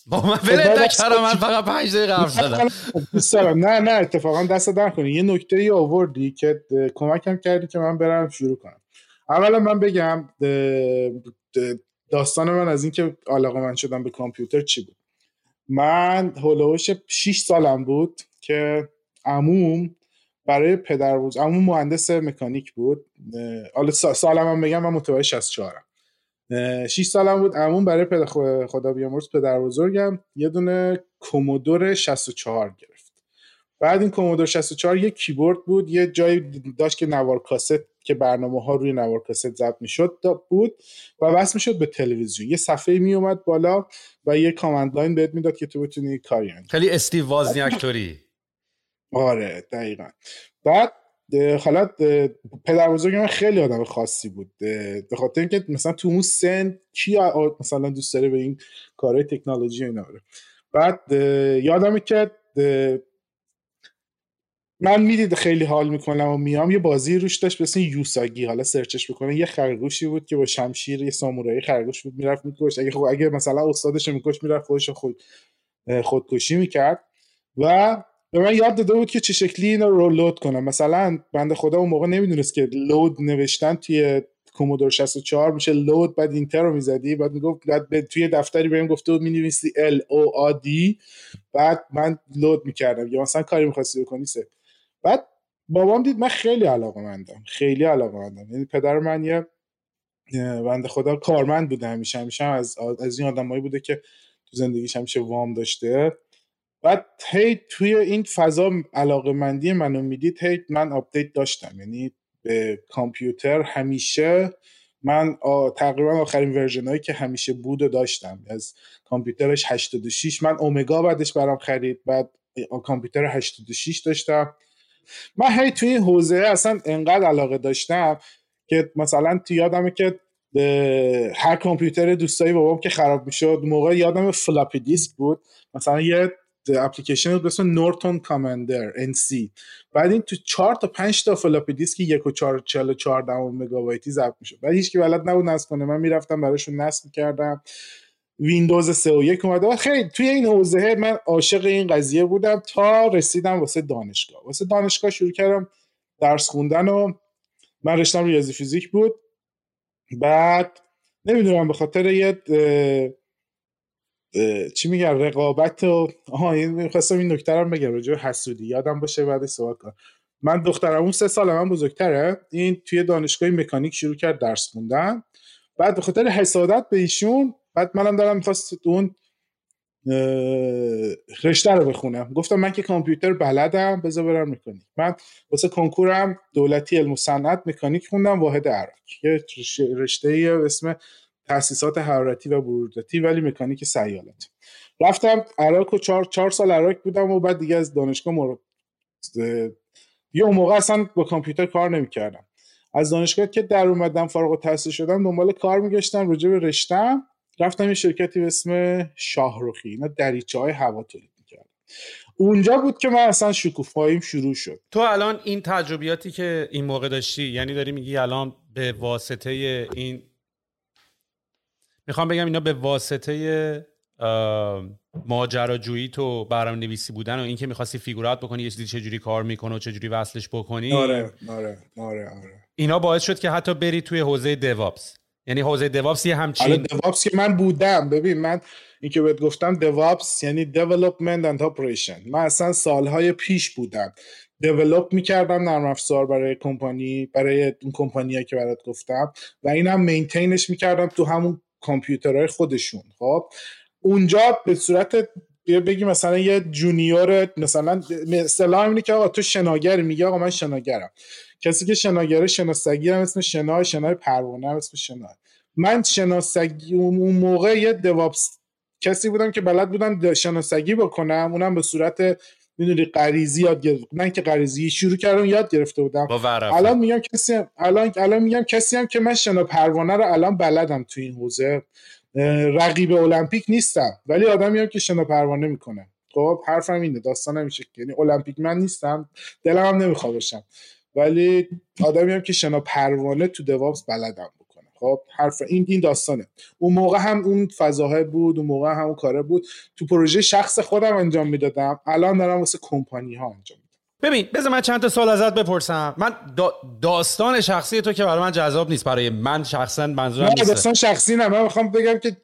با من ولت نکردم من فقط پنج دقیقه حرف زدم. نه نه اتفاقا دست در کنی. یه نکته ای آوردی که کمکم کردی که من برم شروع کنم. اولا من بگم داستان من از اینکه علاقه من شدم به کامپیوتر چی بود. من هولوش 6 سالم بود که عموم برای پدر بود عموم مهندس مکانیک بود. حالا سالم هم بگم من متولد 64 م 6 سالم بود. عموم برای پدر خدا بیامرز پدر بزرگم. یه دونه Commodore 64 گرفت. بعد این Commodore 64 یه کیبورد بود. یه جایی داشت که نوار کاست که برنامه ها روی نوار کاست ضبط می‌شد بود و وصل می‌شد به تلویزیون. یه صفحه می اومد بالا و یه command line بهت می‌داد که تو بتونی کاری انجام خیلی Steve Wozniak طوری. آره دقیقا. بعد حالا پدر بزرگ من خیلی آدم خاصی بود. به خاطر اینکه مثلا تو اون سن کی مثلا دوست داره به این کارهای تکنولوژی اینا بره بعد یادمه که من می‌دید خیلی حال می‌کنم و میام یه بازی روش داشت اسم یوساگی. حالا سرچش بکنه یه خرگوشی بود که با شمشیر یه سامورایی خرگوش بود می‌رفت میکشت. اگه خب اگه مثلا استادش میکش می‌رفت خودش خود خودکشی می‌کرد. و به من یاد داده بود که چه شکلی اینا رو لود کنم. مثلا بنده خدا اون موقع نمی‌دونست که لود نوشتن توی Commodore 64 میشه load بعد enter رو می‌زدی بعد می‌گفت بعد توی دفتری بهم گفته بود می‌نویسی L O A D بعد من load می‌کردم. یا مثلا کاری می‌خواستی بکنی سه بعد بابام دید من خیلی علاقه مندم خیلی علاقه مندم یعنی پدر من یه بنده خدا کارمند بوده همیشه همیشه از از این آدمایی بوده که تو زندگیش همیشه وام داشته. بعد هی توی این فضا علاقه مندی منو می‌دید هی من update داشتم. یعنی به کامپیوتر همیشه من تقریبا آخرین version هایی که همیشه بود و داشتم. از کامپیوترش 86 من Amiga بعدش برام خرید بعد کامپیوتر 86 داشتم. من هی توی این حوزه اصلا انقدر علاقه داشتم که مثلا تو یادمه که هر کامپیوتر دوستایی بابام که خراب می‌شد موقع یادم floppy disk بود مثلا یه اپلیکیشن به اسم Norton Commander NC بعد این تو 4 تا 5 تا floppy disk 1 و 4 44 مگابایتی ضبط میشه بعد هیچ کی بلد نبود نصب کنه. من می‌رفتم براشون نصب کردم ویندوز 3 و 1 اومده. خیلی توی این حوزه من عاشق این قضیه بودم تا رسیدم واسه دانشگاه. واسه دانشگاه شروع کردم درس خوندن و من رشتم ریاضی فیزیک بود. بعد نمی‌دونم به خاطر یه چی میگن رقابت و آها می‌خواستم این نکته رو بگم راجع حسودی. یادم باشه بعد صحبت کنم. من دخترم اون سه سال من بزرگتره. این توی دانشگاه مکانیک شروع کرد درس خوندن. بعد به خاطر حسادت به ایشون بعد منم دارم می‌خواست اون رشته رو بخونم. گفتم من که کامپیوتر بلدم بذار برم مکانیک. من واسه کنکورم دولتی علم و صنعت مکانیک خوندم واحد عراق. یه رشته اسم تاسیسات حرارتی و بروردتی ولی مکانیک سیالت. رفتم عراق و چهار, چهار سال عراق بودم و بعد دیگه از دانشگاه مر... یه اون موقع اصلا با کامپیوتر کار نمی‌کردم. از دانشگاه که در اومدم فارغ التحصیل شدم دنبال کار میگشتم راجع به رشتم رفتم یه شرکتی به اسم شاهروخی اینا دریچه های هوا تولید می‌کردن. اونجا بود که من اصلا شکوفاییم شروع شد. تو الان این تجربیاتی که این موقع داشتی یعنی داری میگی الان به واسطه این می‌خوام بگم اینا به واسطه ماجراجویی تو برنامه نویسی بودن و اینکه می‌خواستی فیگورات بکنی یه چیزی چجوری کار می‌کنه و چجوری وصلش بکنی. آره آره آره آره. اینا باعث شد که حتی بری توی حوزه دیوابس یعنی حوزه دیوابس یه همچین آره دیوابس که من بودم ببین من اینکه بهت گفتم دیوابس یعنی development and operation. من اصلا سالهای پیش بودم. دیولپ می‌کردم نرم افزار برای کمپانی برای اون کمپانیایی که برات گفتم و اینم مینتینش می‌کردم تو همون کامپیوترهای خودشون. خب اونجا به صورت بیا بگی مثلا یه جونیور مثلا اصطلاح اینه که آقا تو شناگر میگه آقا من شناگرم. کسی که شناگره شناسگی هم اسم شنا شنای پروانه هم اسم شنا من شناسگی اون موقع یه دوابس کسی بودم که بلد بودم شناسگی بکنم اونم به صورت می‌دونی غریزی یاد گرفت. نه که غریزی شروع کردم یاد گرفته بودم. الان میگم کسی هم... الان الان میگم کسی هم که من شنا پروانه رو الان بلدم تو این حوزه. رقیب المپیک نیستم. ولی آدمی هم که شنا پروانه می‌کنه. خب حرفم اینه. داستان نمیشه یعنی المپیک من نیستم. دلم هم نمی‌خواد باشم. ولی آدمی هم که شنا پروانه تو دوابس بلدم خب حرف این این داستانه. اون موقع هم اون فضاها بود اون موقع هم اون کاره بود. تو پروژه شخص خودم انجام می‌دادم. الان دارم واسه کمپانی ها انجام میدم. ببین بذار من چند تا سوال ازت بپرسم. من داستان شخصی تو که برای من جذاب نیست برای من شخصا منظورم نیست. داستان شخصی نه. من می‌خوام بگم که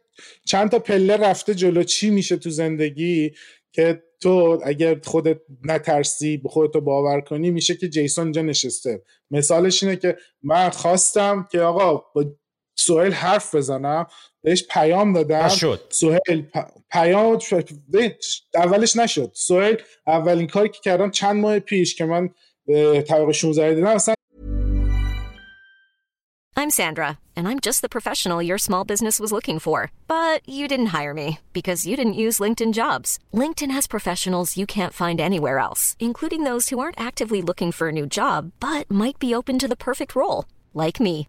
چند تا پله رفته جلو چی میشه تو زندگی که تو اگر خودت نترسی به خودتو باور کنی میشه که جیسون اینجا نشسته. مثالش اینه که من خواستم که آقا با سوهل حرف بزنم بهش پیام دادم نشد سوهل پیام اولش نشد سوهل اولین کاری که کردم چند ماه پیش که من طبق 16 دیدم اصلا I'm Sandra, and I'm just the professional your small business was looking for. But you didn't hire me because you didn't use LinkedIn jobs. LinkedIn has professionals you can't find anywhere else, including those who aren't actively looking for a new job but might be open to the perfect role, like me.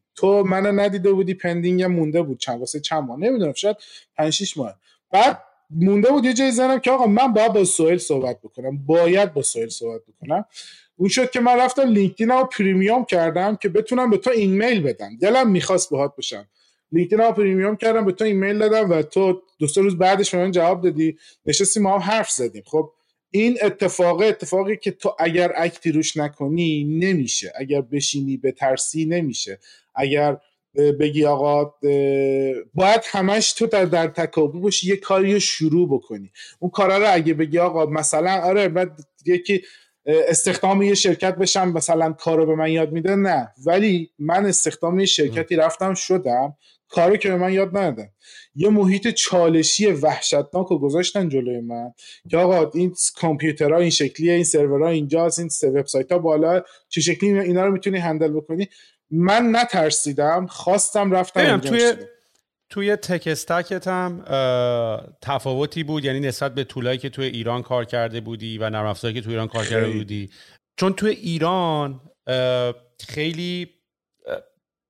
تو منو ندیده بودی pending مونده بود چند واسه چند ماه. نمی‌دونم شاید 5 6 ماه. بعد مونده بود یه جایی ذهنم که آقا من باید با سهیل صحبت بکنم. باید با سهیل صحبت بکنم. اون شد که من رفتم لینکدین رو premium کردم که بتونم به تو ایمیل بدم. دلم می‌خواست باهات باشم لینکدین رو premium کردم به تو ایمیل دادم و تو دو سه روز بعدش منو جواب دادی. نشستیم ما هم حرف زدیم. خب این اتفاق اتفاقی که تو اگر اکتی روش نکنی نمیشه. اگر بشینی به ترسی نمیشه. اگر بگی آقا باید همش تو در, در تکابو باشی یه کاری رو شروع بکنی. اون کارا رو اگه بگی آقا مثلا آره بعد یکی استخدام یه شرکت بشم مثلا کارو به من یاد میده نه. ولی من استخدام یه شرکتی رفتم شدم کاری که به من یاد ندادن. یه محیط چالشی وحشتناک رو گذاشتن جلوی من که آقا این کامپیوترها این شکلیه این سرورها اینجاست این وبسایت ها بالا چه شکلی اینا رو می‌تونی هندل بکنی؟ من نترسیدم خواستم رفتم توی توی تک استکت هم تفاوتی بود یعنی نسبت به طولایی که توی ایران کار کرده بودی و نرم افزاری که توی ایران کار کرده بودی. چون توی ایران خیلی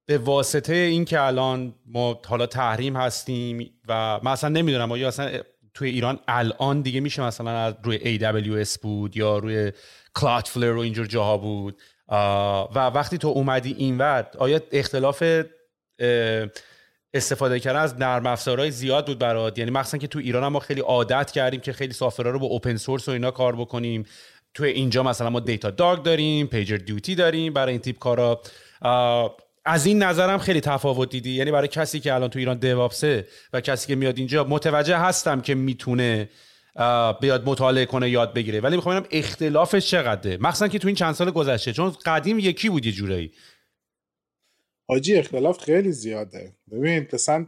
به واسطه این که الان ما حالا تحریم هستیم و من اصلا نمی‌دونم یا اصلا توی ایران الان دیگه میشه مثلا از روی AWS بود یا روی کلاتفلر و اینجور جاها بود؟ و وقتی تو اومدی این ورد آیا اختلاف استفاده کردن از نرم افزارهای زیاد بود برات؟ یعنی مخصوصا که تو ایران هم ما خیلی عادت کردیم که خیلی سافرها رو با اوپن سورس و اینا کار بکنیم. تو اینجا مثلا ما دیتا داگ داریم پیجر دیوتی داریم برای این تیپ کارا. از این نظرم خیلی تفاوت دیدی. یعنی برای کسی که الان تو ایران دیوابسه و کسی که میاد اینجا متوجه هستم که می‌تونه بیاد مطالعه کنه یاد بگیره. ولی می‌خوام ببینم اختلافش چقدره؟ مخصوصا که تو این چند سال گذشته چون قدیم یکی بود یه جورایی. حاجی اختلاف خیلی زیاده. ببین مثلا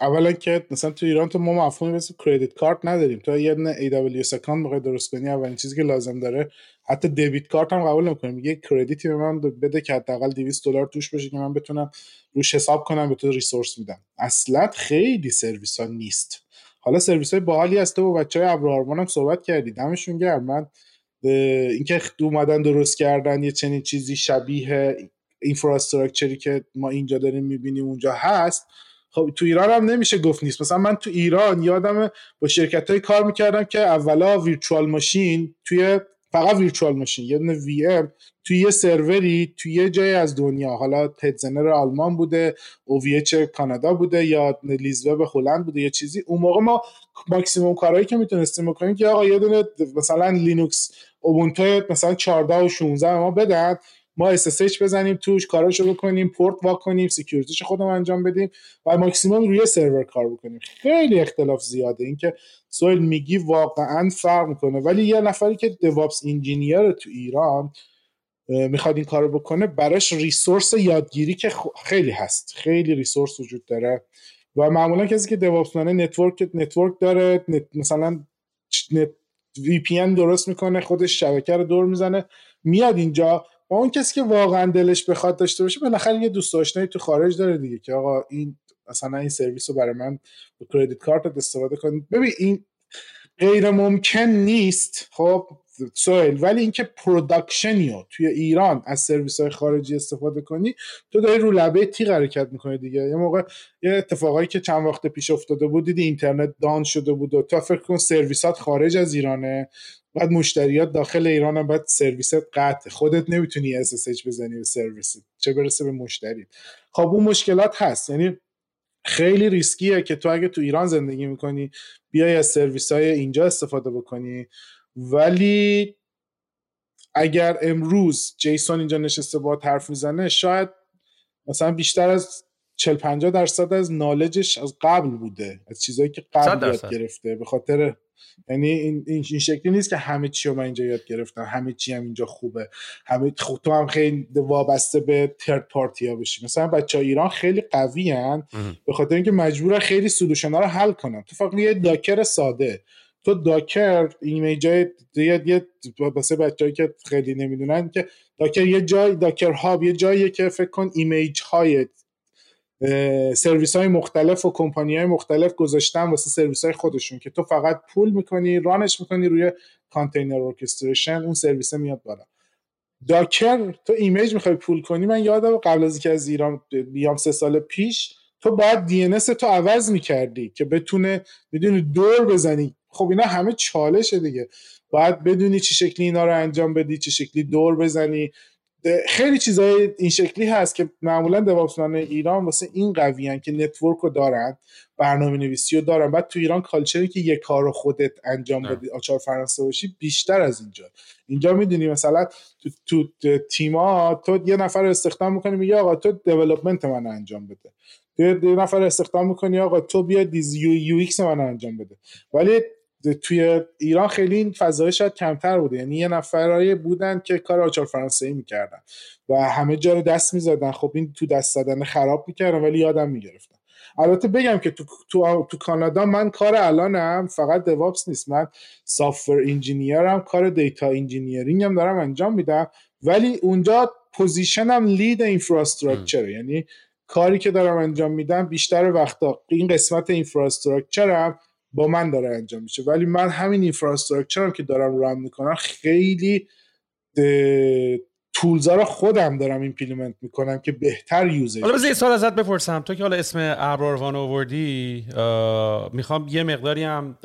اولا که مثلا تو ایران تو ما مفهومی مثل کردیت کارت نداریم. تو یه دونه AWS اکانت می‌خوای درست کنی اولین چیزی که لازم داره حتی دیبیت کارت هم قبول نمی‌کنیم میگه کردیتی به من بده که حداقل 200 دلار توش باشه که من بتونم روش حساب کنم به تو ریسورس میدم. اصلا خیلی سرویس ها نیست. حالا سرویس های باحالی هست تو با بچه های ابراهرمان هم صحبت کردی. دمشون گرم. من اینکه اومدن درست کردن یه چنین چیزی شبیه اینفراستراکچری که ما اینجا داریم می‌بینیم اونجا هست خب تو ایران هم نمیشه گفت نیست. مثلا من تو ایران یادم با شرکت های کار می‌کردم که اولا virtual machine توی فقط virtual machine یه دونه VM توی یه سروری توی یه جایی از دنیا. حالا هتزنر آلمان بوده اوویچ کانادا بوده یا لیزوب هلند بوده یه چیزی. اون موقع ما ماکسیموم کارهایی که می‌تونستیم بکنیم که آقا یه دونه مثلا لینوکس اوبونتو مثلا 14 و 16 به ما بدن. ما SSH بزنیم توش کاراشو بکنیم پورت وا کنیم security ش خودمون انجام بدیم و ماکسیموم روی سرور کار بکنیم. خیلی اختلاف زیاده. اینکه سهیل میگی واقعا فرق می‌کنه. ولی یه نفری که DevOps engineer تو ایران می‌خواد این کارو بکنه براش resource یادگیری که خیلی هست. خیلی resource وجود داره. و معمولا کسی که DevOps network network داره. مثلا نت وی پی درست می‌کنه خودش شبکه رو دور می‌زنه میاد اینجا و اون کسی که واقعا دلش بخواد داشته باشه بالاخره یه دوست آشنایی تو خارج داره دیگه که آقا این مثلا این سرویس رو برای من با credit card استفاده کنید. ببین این غیر ممکن نیست. خب سهیل ولی اینکه production یو توی ایران از سرویس های خارجی استفاده کنی تو داری رو لبه تیغ حرکت می‌کنی دیگه. یه موقع یه اتفاقایی که چند وقت پیش افتاده بود دیدی اینترنت down شده بود و تو فکر کن سرویسات خارج از ایرانه. بعد مشتریات داخل ایران هم باید سرویست قطع. خودت نمی‌تونی SSH بزنی به سرویس چه برسه به مشتری. خب اون مشکلات هست. یعنی خیلی ریسکیه که تو اگه تو ایران زندگی می‌کنی بیای از سرویس های اینجا استفاده بکنی. ولی اگر امروز جیسون اینجا نشسته با حرف می‌زنه شاید مثلا بیشتر از 40 50 درصد از نالجش از قبل بوده. از چیزایی که قبل یاد گرفته. به خاطر یعنی این, این شکلی نیست که همه چی رو من اینجا یاد گرفتم. همه چی هم اینجا خوبه. همه خب تو هم خیلی وابسته به third party ها بشی. مثلا بچه ها ایران خیلی قوی‌ان به خاطر اینکه مجبور خیلی solution ها رو حل کنن. تو فقط یه Docker ساده. تو Docker image های یه یه واسه بچه‌ای که خیلی نمی‌دونن که Docker یه جای Docker Hub یه جاییه که فکر کن image های سرویس های مختلف و کمپانی های مختلف گذاشتن واسه سرویس های خودشون که تو فقط pull می‌کنی run ش می‌کنی روی container orchestration اون سرویس میاد بالا. Docker تو image می‌خوای pull کنی؟ من یادم قبل از اینکه از ایران بیام سه سال پیش تو باید DNS تو عوض می‌کردی که بتونه می‌دونی دور بزنی. خب اینا همه چالشه دیگه. باید بدونی چه شکلی اینا رو انجام بدی چه شکلی دور بزنی. خیلی چیزای این شکلی هست که معمولا DevOps من ایران واسه این قوی‌ان که network رو دارن برنامه نویسی رو دارن. بعد تو ایران culture ی که یه کار رو خودت انجام بدی آچار فرانسه باشی بیشتر از اینجا. اینجا می‌دونی مثلا تو, تو تیما تو یه نفر استخدام می‌کنی میگه آقا تو development من انجام بده. یه نفر استخدام می‌کنی آقا تو بیا دیز یو, یو ایکس من انجام بده. ولی توی ایران خیلی این فضای شاید کمتر بوده. یعنی یه نفرایی بودن که کار آچار فرانسه ای می‌کردن و همه جا رو دست می‌زدن. خب این تو دست زدن خراب می‌کردن ولی یادم می‌گرفتن. البته بگم که تو, تو, تو کانادا من کار الانم فقط DevOps نیست. من software engineer م کار data engineering هم دارم انجام میدم. ولی اونجا position م lead infrastructure یعنی کاری که دارم انجام میدم بیشتر وقتا. این قسمت infrastructure م با من داره انجام میشه. ولی من همین infrastructure م که دارم run می‌کنم خیلی tools ا رو خودم دارم implement می‌کنم که بهتر یوزش حالا یه سال ازت بپرسم. تو که حالا اسم ابراروان آوردی می‌خوام یه مقداری هم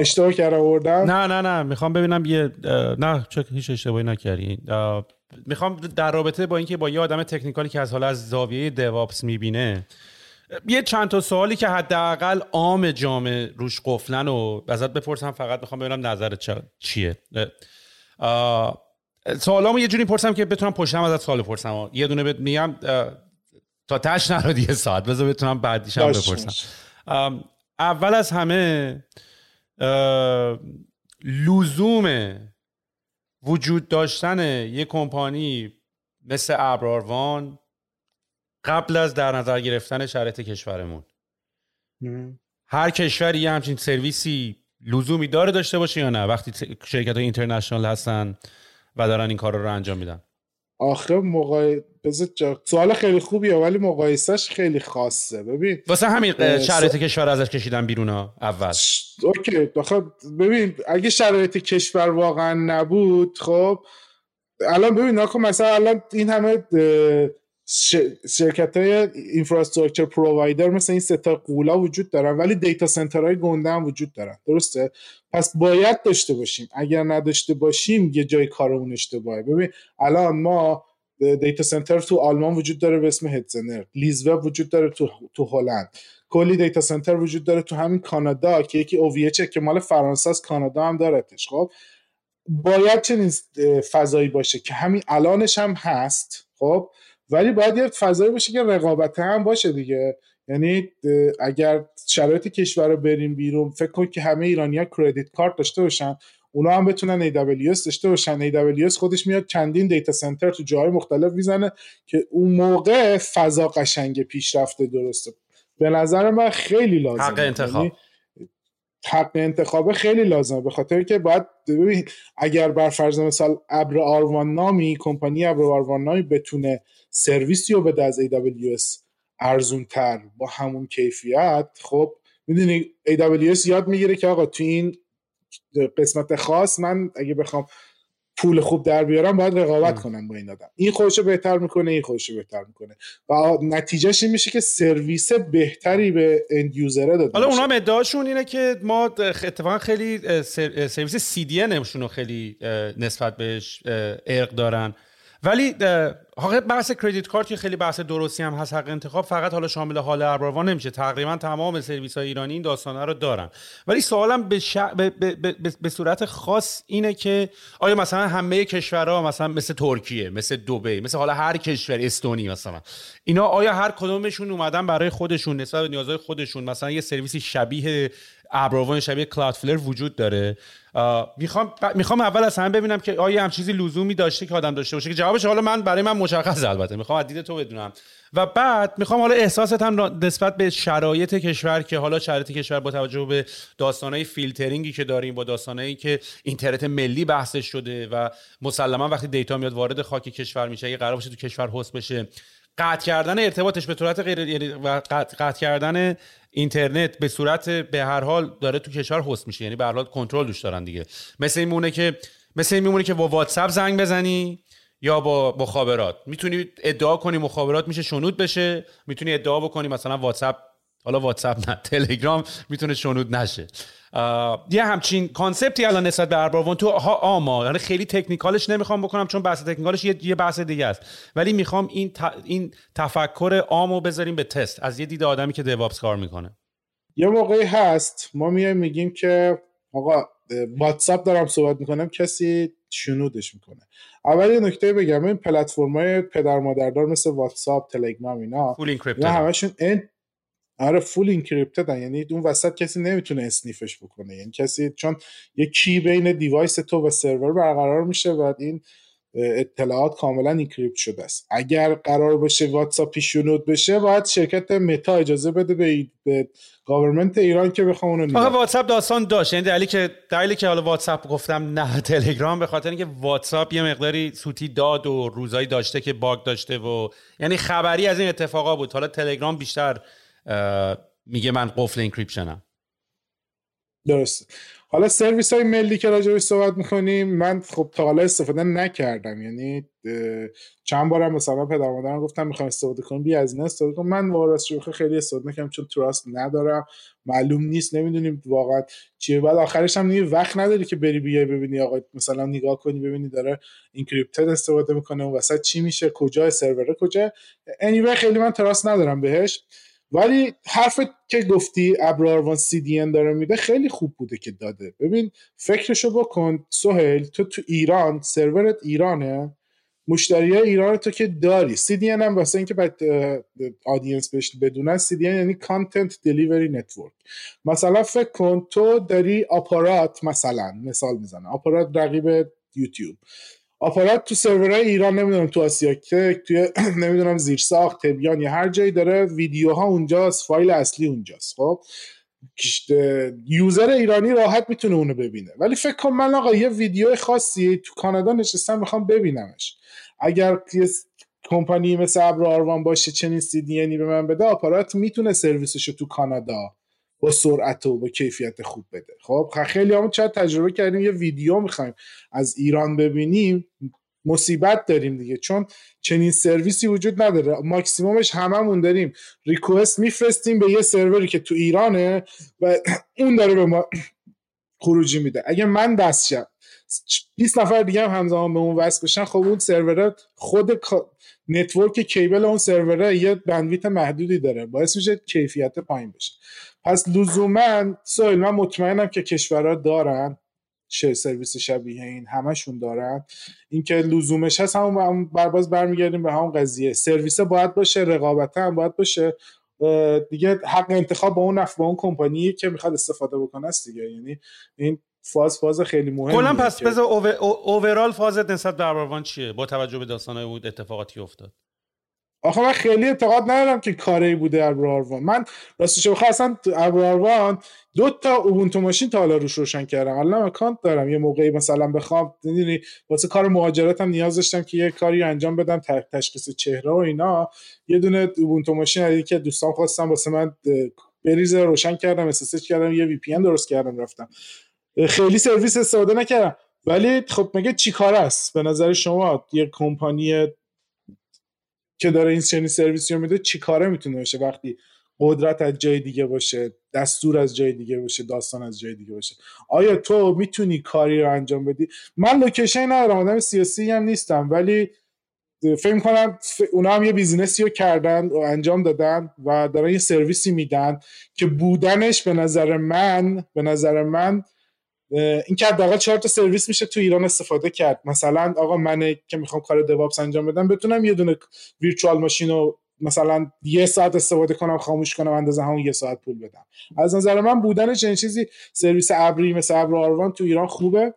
اشتباه کرده آوردم؟ نه نه نه. می‌خوام ببینم یه نه چه هیچ اشتباهی نکردی. می‌خوام در رابطه با اینکه با یه آدم تکنیکالی که از حالا از زاویه دیوابس می‌بینه یه چند تا سوالی که حداقل عام جامعه روش قفلن و ازت بپرسم فقط می‌خوام ببینم نظرت چیه. سوالامو یه جوری پرسم که بتونم پشتم ازت سوال پرسم یه دونه بهت میگم تا تش نرو یه ساعت. بذار بتونم بعدیش هم بپرسم. اول از همه لزوم وجود داشتن یه کمپانی مثل ابراروان قبل از در نظر گرفتن شرایط کشورمون. هر کشوری یه همچین سرویسی لزومی داره داشته باشه یا نه؟ وقتی شرکت های international هستن و دارن این کار رو انجام میدن. آخه مقای... سوال خیلی خوبیه ولی مقایسهش خیلی خاصه. ببین واسه همین شرایط کشور ازش کشیدن بیرون ها اول. اوکی آخه ببین اگه شرایط کشور واقعا نبود خب الان ببین نگاه کن مثلا الان این همه شرکت های infrastructure provider مثل این سه تا غولا وجود دارن ولی data center های گنده هم وجود دارن. درسته؟ پس باید داشته باشیم. اگر نداشته باشیم یه جای کارمون اشتباهه. ببین الان ما data center تو آلمان وجود داره به اسم هتزنر لیز وجود داره تو تو هلند. کلی data center وجود داره تو همین کانادا که یکی اوویچه که مال فرانسه است کانادا هم دارتش خب باید چنین فضایی باشه که همین الانش هم هست. خب ولی باید یه فضایی باشه که رقابت هم باشه دیگه. یعنی اگر شرایط کشور رو بریم بیرون فکر کن که همه ایرانی ها کردیت کارت داشته باشن. اونا هم بتونن AWS داشته باشن. AWS خودش میاد چندین دیتا سنتر تو جاهای مختلف می‌زنه که اون موقع فضا قشنگ پیشرفته درسته. به نظر من خیلی لازمه. حق انتخاب. یعنی حق انتخاب خیلی لازمه. به خاطر که باید ببین اگر بر فرض مثال ابر آروان نامی کمپانی ابر آروان نامی بتونه سرویسی رو بده از AWS ارزون تر با همون کیفیت خب می‌دونی AWS یاد می‌گیره که آقا تو این قسمت خاص من اگه بخوام پول خوب در بیارم باید رقابت کنم با این آدم. این خودشو بهتر می‌کنه این خودشو بهتر می‌کنه. و نتیجهش این میشه که سرویس بهتری به اند یوزره داده حالا اونا ادعاشون اینه که ما اتفاقا خیلی سرویس سی دی رو خیلی نسبت بهش ارق دارن. ولی حق بحث کردیت کارت خیلی بحث درستی هم هست حق انتخاب فقط حالا شامل حال ابروان نمیشه. تقریبا تمام سرویس های ایرانی این داستانه رو دارن. ولی سوالم به, به, به, به, صورت خاص اینه که آیا مثلا همه کشورها مثلا مثل ترکیه مثل دبی مثل حالا هر کشور استونی مثلا اینا آیا هر کدومشون اومدن برای خودشون نسبت به نیازهای خودشون مثلا یه سرویسی شبیه ابروان شبیه کلاودفلر وجود داره. می‌خوام می‌خوام اول از همه ببینم که آیا هم چیزی لزومی داشته که آدم داشته باشه. که جوابش حالا من برای من مشخص البته. می‌خوام از دید تو بدونم. و بعد می‌خوام حالا احساست هم نسبت به شرایط کشور که حالا شرایط کشور با توجه به داستانهای فیلترینگی که داریم با داستانهایی که اینترنت ملی بحثش شده و مسلما وقتی دیتا میاد وارد خاک کشور میشه اگه قرار باشه تو کشور هست بشه قطع کردن ارتباطش به صورت غیر یعنی و قطع, کردن اینترنت به صورت به هر حال داره تو کشور هست میشه. یعنی به هر حال کنترل دوش دارن دیگه. مثل این مونه که مثل این میمونه که با واتساپ زنگ بزنی یا با مخابرات می‌تونی ادعا کنی مخابرات میشه شنود بشه. می‌تونی ادعا بکنی مثلا واتساپ حالا واتساپ نه تلگرام می‌تونه شنود نشه. یه همچین کانسپتی الان نسبت به اربابون تو آما یعنی خیلی تکنیکالش نمی‌خوام بکنم چون بحث تکنیکالش یه, یه بحث دیگه است. ولی می‌خوام این, این تفکرامو بذاریم به تست. از یه دید آدمی که DevOps کار می‌کنه. یه موقعی هست. ما میایم میگیم که آقا واتساپ دارم صحبت می‌کنم کسی شنودش می‌کنه. اول یه نکته بگم. این پلتفرم‌های پدر مادردار مثل واتساپ تلگرام اینا همشون آره full encrypted ن یعنی اون وسط کسی نمی‌تونه sniff ش بکنه. یعنی کسی چون یه key بین device تو و سرور برقرار میشه و این اطلاعات کاملا encrypt شده است. اگر قرار باشه واتساپ شنود بشه باید شرکت متا اجازه بده به, به government ایران که بخوام اونو واتساپ داستان داشت. یعنی دلیلی که دلیلی که حالا واتساپ گفتم نه تلگرام به خاطر اینکه واتساپ یه مقداری سوتی داد و روزایی داشته که باگ داشته و یعنی خبری از این اتفاقا بود. حالا تلگرام بیشتر میگه من full encryption م. درست حالا سرویس های ملی که راجعش صحبت می‌کنیم من خب تا حالا استفاده نکردم. یعنی چند بارم مثلا پدر مادرم گفتم می‌خوام استفاده کنم بیا از این استفاده کنم من واقعا شوخی خیلی استفاده نکردم چون trust ندارم. معلوم نیست نمی‌دونیم واقعا چیه. بعد آخرش هم نیه وقت نداری که بری بیای ببینی آقا مثلا نگاه کنی ببینی داره encrypted استفاده می‌کنه اون وسط چی میشه کجا سرور کجا. Anyway خیلی من trust ندارم بهش. ولی حرف که گفتی ابرآروان CDN داره میده خیلی خوب بوده که داده. ببین فکرشو بکن سهیل تو تو ایران سرورت ایرانه. مشتری های ایران تو که داری. CDN هم واسه اینکه بعد audience بهش بدونن CDN یعنی content delivery network مثلا فکر کن تو داری آپارات مثلا مثال می‌زنه آپارات رقیب یوتیوب. آپارات تو سرورهای ایران نمی‌دونم تو آسیا که توی نمی‌دونم زیر ساخت یا هر جایی داره ویدیوها اونجاست فایل اصلی اونجاست. خب یوزر ایرانی راحت می‌تونه اونو ببینه. ولی فکر کن من آقا یه ویدیو خاصی تو کانادا نشستم می‌خوام ببینمش. اگر یه کمپانی مثل ابر آروان باشه چنین دی به من بده آپارات می‌تونه سرویسش تو کانادا با سرعت و با کیفیت خوب بده. خب خیلی همون چند تجربه کردیم یه ویدیو می‌خوایم از ایران ببینیم. مصیبت داریم دیگه چون چنین سرویسی وجود نداره. ماکسیمومش هممون داریم. request میفرستیم به یه سروری که تو ایرانه و اون داره به ما خروجی میده. اگه من دست شم 20 نفر دیگه هم همزمان به اون وصل بشن خب اون سروره خود network cable اون سروره یه bandwidth محدودی داره. باعث میشه کیفیت پایین بشه. پس لزوما سوال من مطمئنم که کشورها دارن. چه سرویس شبیه این همشون دارن. اینکه لزومش هست همون برباز برمیگردیم به همون قضیه. سرویس باید باشه رقابت هم باید باشه. دیگه حق انتخاب با اون نفع با اون کمپانی که می‌خواد استفاده بکنه است دیگه. یعنی این فاز فاز خیلی مهمه کلا پس بذار اوورال فازت نسبت به ابراروان چیه؟ با توجه به داستانهای بود اتفاقاتی افتاد. آخه من خیلی اعتقاد ندارم که کاری بوده ابراروان من راستش بخوام اصلا ابراروان دو تا اوبونتو ماشین تا حالا روش روشن کردم. الان اکانت دارم. یه موقعی مثلا بخوام می‌دونی واسه کار مهاجرت هم نیاز داشتم که یه کاری انجام بدم تشخیص چهره و اینا. یه دونه اوبونتو ماشین که دوستان خواستم واسه من بریزه روشن کردم اسسش کردم یه وی پی درست کردم رفتم. خیلی سرویس استفاده نکردم. ولی خب مگه چی کار است؟ به نظر شما یه کمپانی که داره این چنین سرویسی رو میده چی کاره می‌تونه باشه وقتی قدرت از جای دیگه باشه دستور از جای دیگه باشه داستان از جای دیگه باشه؟ آیا تو می‌تونی کاری رو انجام بدی؟ من location ندارم آدم سیاسی هم نیستم ولی فکر کنم اونا هم یه business ی رو کردن و انجام دادن و دارن یه سرویسی میدن که بودنش به نظر من به نظر من این که حداقل چهار تا سرویس میشه تو ایران استفاده کرد. مثلا آقا من که می‌خوام کار DevOps انجام بدم بتونم یه دونه virtual machine رو مثلا یه ساعت استفاده کنم خاموش کنم اندازه همون یه ساعت پول بدم. از نظر من بودن چنین چیزی سرویس ابری مثل ابر آروان تو ایران خوبه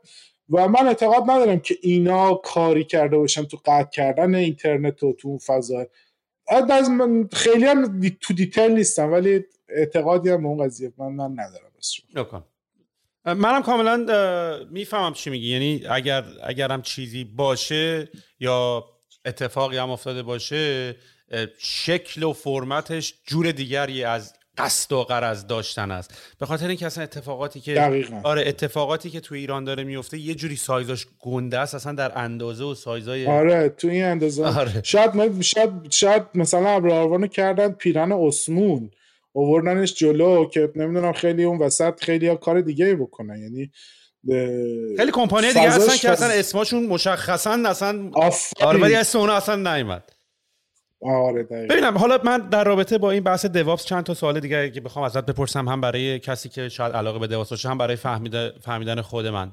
و من اعتقاد ندارم که اینا کاری کرده باشن تو قطع کردن اینترنت و تو اون فضا. خیلی هم تو دیتیل نیستم ولی اعتقادی هم اون قضیه من, من ندارم. منم کاملا می‌فهمم چی میگی. یعنی اگر اگرم چیزی باشه یا اتفاقی هم افتاده باشه شکل و فرمتش جور دیگری از قصد و قرض داشتن است. به خاطر اینکه اصلا اتفاقاتی که دقیقا. آره اتفاقاتی که تو ایران داره میفته یه جوری سایزاش گنده است. اصلا در اندازه و سایزای آره تو این اندازه. آره. شاید شاید شاید مثلا ابراروانو کردن پیرن اسمون. اووردنش جلو که نمی‌دونم خیلی اون وسط خیلی ها کار دیگه بکنن. یعنی خیلی کمپانی دیگه هستن که اصلا اسمشون مشخصا اصلا آره ولی اسم اونا اصلا نیومد. آره ببینم حالا من در رابطه با این بحث دیوابس چند تا سوال دیگه که بخوام ازت بپرسم هم برای کسی که شاید علاقه به دیوابس باشه هم برای فهمیدن خود من.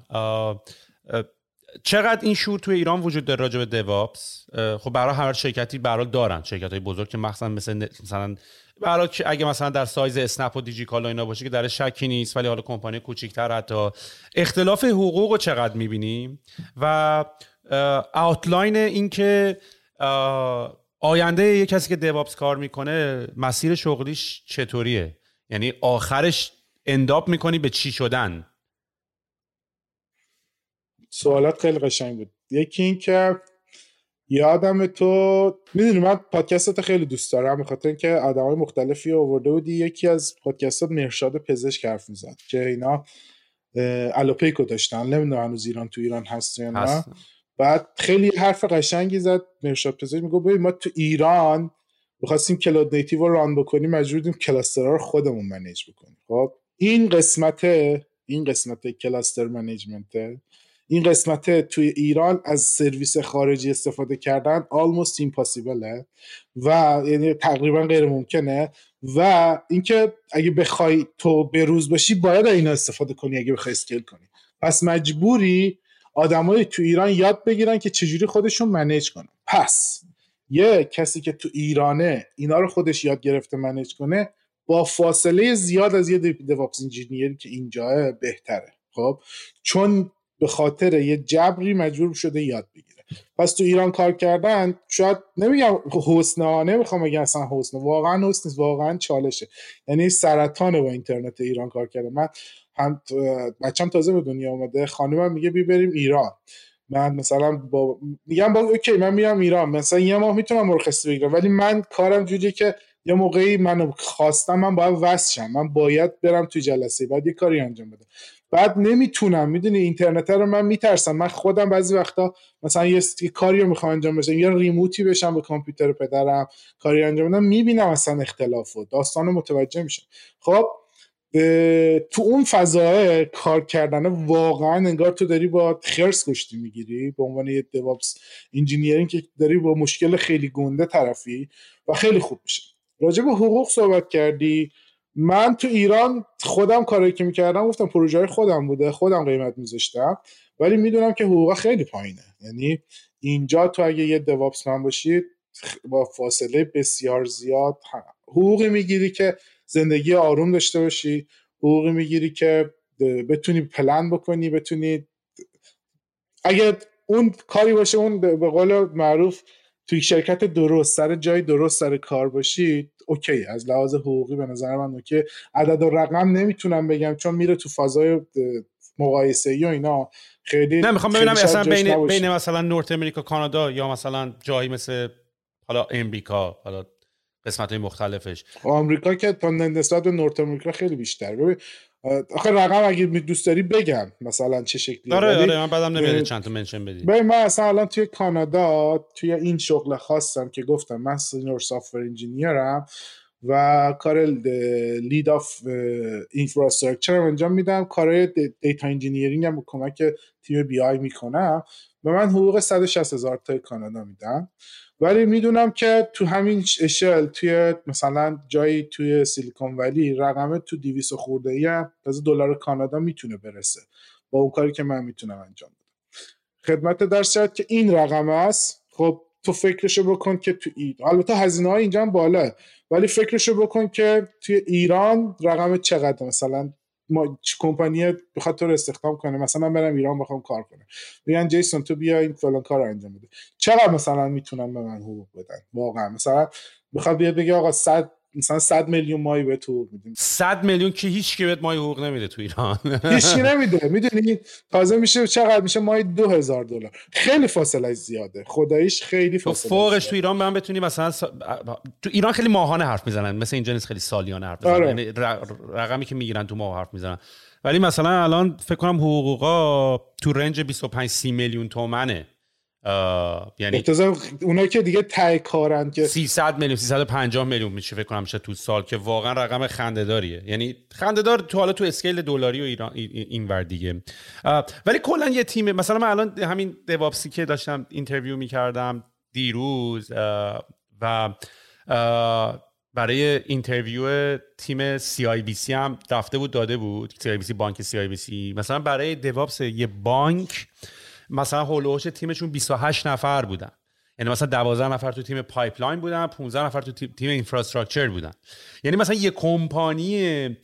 چقدر این شور توی ایران وجود داره راجع به دیوابس خب برای هر شرکتی برای دارن شرکت های بزرگ که مثلا مثل مثلا برای اگه مثلا در سایز اسنپ و دیجیکال و اینا باشه که در شکی نیست ولی حالا کمپانی کوچیک‌تر حتی. اختلاف حقوق رو چقدر می‌بینیم؟ و آوتلاین این که آینده یه کسی که دیوابس کار می‌کنه مسیر شغلیش چطوریه؟ یعنی آخرش انداب می‌کنی به چی شدن؟ سوالات خیلی قشنگ بود. یکی این که یادم تو می‌دونی من پادکستات خیلی دوست دارم خاطر اینکه آدمای مختلفی آورده بودی یکی از پادکستات مرشاد پزشک حرف می‌زد که اینا الوپیکو داشتن نمی‌دونم هنوز ایران تو ایران هست یا نه. بعد خیلی حرف قشنگی زد مرشاد پزشک میگه ببین ما تو ایران می‌خواستیم cloud native رو run بکنیم مجبور بودیم cluster ها رو خودمون manage بکنیم. خب این قسمت این قسمت cluster management این قسمت توی ایران از سرویس خارجی استفاده کردن almost impossible و یعنی تقریبا غیر ممکنه و اینکه اگه بخوای تو بروز باشی باید اینا استفاده کنی اگه بخوای scale کنی. پس مجبوری آدمای تو ایران یاد بگیرن که چجوری خودشون manage کنن. پس یه کسی که تو ایرانه اینا رو خودش یاد گرفته منیج کنه با فاصله زیاد از یه دیواپس انجینیری که اینجا بهتره. خب؟ چون به خاطر یه جبری مجبور شده یاد بگیره. پس تو ایران کار کردن شاید نمیگم حسنه نمی‌خوام بگم اصلا حسنه واقعا حسن نیست واقعا چالشه. یعنی سرطان با اینترنت ایران کار کردم من هم بچم تازه به دنیا اومده خانمم میگه بی بریم ایران. من مثلا با میگم با اوکی من میام ایران. مثلا یه ماه می‌تونم مرخصی بگیرم. ولی من کارم جوریه که یه موقعی منو خواستم من باید وصل شم. من باید برم توی جلسه. بعد یه کاری انجام بدم. بعد نمی‌تونم. می‌دونی اینترنت رو من میترسم. من خودم بعضی وقتا مثلا یه کاری رو می‌خوام انجام بدم. یا ریموتی بشم به کامپیوتر پدرم کاری انجام بدم می‌بینم اصلا اختلاف و داستان متوجه میشم. خب تو اون فضای کار کردن واقعا انگار تو داری با خرس کشتی می‌گیری. به عنوان یه دیوابس انجینیرینگ که داری با مشکل خیلی گنده طرفی و خیلی خوب میشه. راجع به حقوق صحبت کردی. من تو ایران خودم کاری که می‌کردم گفتم پروژه خودم بوده خودم قیمت میذاشتم ولی می‌دونم که حقوق خیلی پایینه. یعنی اینجا تو اگه یه دوابس من باشید با فاصله بسیار زیاد حقوقی می‌گیری که زندگی آروم داشته باشی حقوقی می‌گیری که بتونی پلن بکنی بتونی اگه اون کاری باشه اون به قول معروف توی شرکت درست سر جای درست سر کار باشی okay. از لحاظ حقوقی به نظر من okay. عدد و رقم نمی‌تونم بگم چون میره تو فضای مقایسه ای و اینا. خیلی نه می‌خوام ببینم مثلا بین بین مثلا North America کانادا یا مثلا جایی مثل حالا امریکا حالا قسمت های مختلفش آمریکا که تا نسبت به North America خیلی بیشتر. ببین آخه رقم اگه دوست داری بگم مثلا چه شکلی آره آره من بدم نمیاد چند تا mention بدی. ببین من اصلا الان توی کانادا توی این شغل خاصم که گفتم من senior software engineer م و کار lead of infrastructure انجام میدم. کار data engineering هم کمک تیم BI می‌کنم. و من حقوق 160 هزار تا کانادا میدم. ولی می‌دونم که تو همین اشل توی مثلا جایی توی سیلیکون ولی رقمه تو 200 خورده ای هم دلار کانادا می‌تونه برسه. با اون کاری که من می‌تونم انجام بدم. خدمت در صورت که این رقم است. خب تو فکرشو بکن که تو ایران البته هزینه های اینجا بالا ولی فکرشو بکن که توی ایران رقم چقدر؟ مثلا ما کمپانی بخواد تو رو استخدام کنه. مثلا من برم ایران بخوام کار کنم. میگن جیسون تو بیا این فلان کار رو انجام بده. چقدر مثلا می‌تونن به من حقوق بدن؟ واقعا. مثلا بخواد بیاد بگه آقا 100 مثلا 100 میلیون ماهی به تو میدیم. 100 میلیون که هیچ کی بهت ماهی حقوق نمیده تو ایران. هیچ کی نمیده. می‌دونی؟ تازه میشه چقدر میشه ماهی 2000 دلار. خیلی فاصله زیاده. خداییش خیلی فاصله فوقش تو ایران من بتونی مثلا تو ایران خیلی ماهانه حرف می‌زنن. مثل اینجا نیست خیلی سالیانه حرف می‌زنن. آره. یعنی رقمی که می‌گیرن تو ماه حرف می‌زنن. ولی مثلا الان فکر کنم حقوقا تو range 25 30 میلیون تومنه. یعنی اونایی که دیگه top کارن که 300 میلیون 350 میلیون میشه فکر کنم میشه تو سال که واقعا رقم خنده‌داریه. یعنی خنده‌دار تو حالا تو scale دلاری و ایران این ور دیگه. ولی کلا یه تیم مثلا من الان همین DevOps ی که داشتم interview می‌کردم دیروز و برای interview تیم CIBC هم رفته بود داده بود. سی آی بی سی بانک سی آی بی سی مثلا برای DevOps یه بانک مثلا whole ش تیمشون 28 نفر بودن. یعنی مثلا 12 نفر تو تیم pipeline بودن 15 نفر تو تیم infrastructure بودن. یعنی مثلا یه کمپانی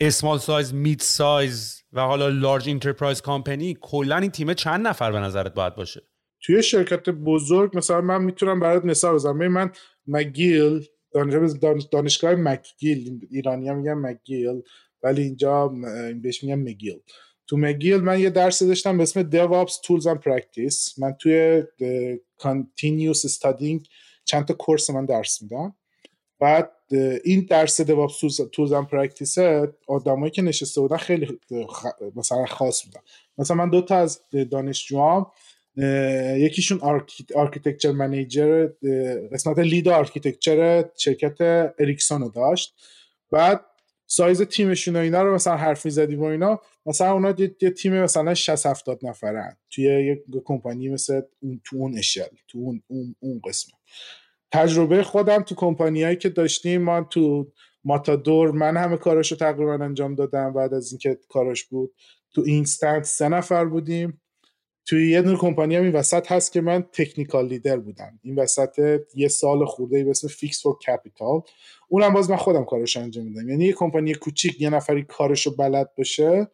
small size mid size و حالا large enterprise company کلا این تیم چند نفر به نظرت باید باشه؟ توی شرکت بزرگ مثلا من می‌تونم برات مثال بزنم. من مگیل دانشگاه مکگیل ایرانی میگن مگیل ولی اینجا بهش میگن مگیل. تو مگیل من یه درس داشتم به اسم DevOps Tools and Practice. من توی Continuous Studying چند تا کورس من درس میدم. بعد این درس DevOps Tools and Practice آدمایی که نشسته بودن خیلی مثلا خاص بودن. مثلا من دو تا از دانشجوام یکیشون architecture manager قسمت lead architecture شرکت اریکسون رو داشت. بعد سایز تیمشون و اینا رو مثلا حرف می‌زدیم و اینا. مثلا اونا یه تیم مثلا 60 70 نفرن. توی یک کمپانی مثل اون تو اون اشل تو اون اون, اون قسمت. تجربه خودم تو کمپانیایی که داشتیم ما تو ماتادور من همه کاراشو تقریبا انجام دادم بعد از اینکه کاراش بود. تو اینستنت سه نفر بودیم. توی یه نور کمپانی هم این وسط هست که من تکنیکال لیدر بودم. این وسط یه سال خورده به اسم فیکس فور کپیتال اونم باز من خودم کارش انجام میدم. یعنی یه کمپانی کوچیک یه نفری کارشو بلد باشه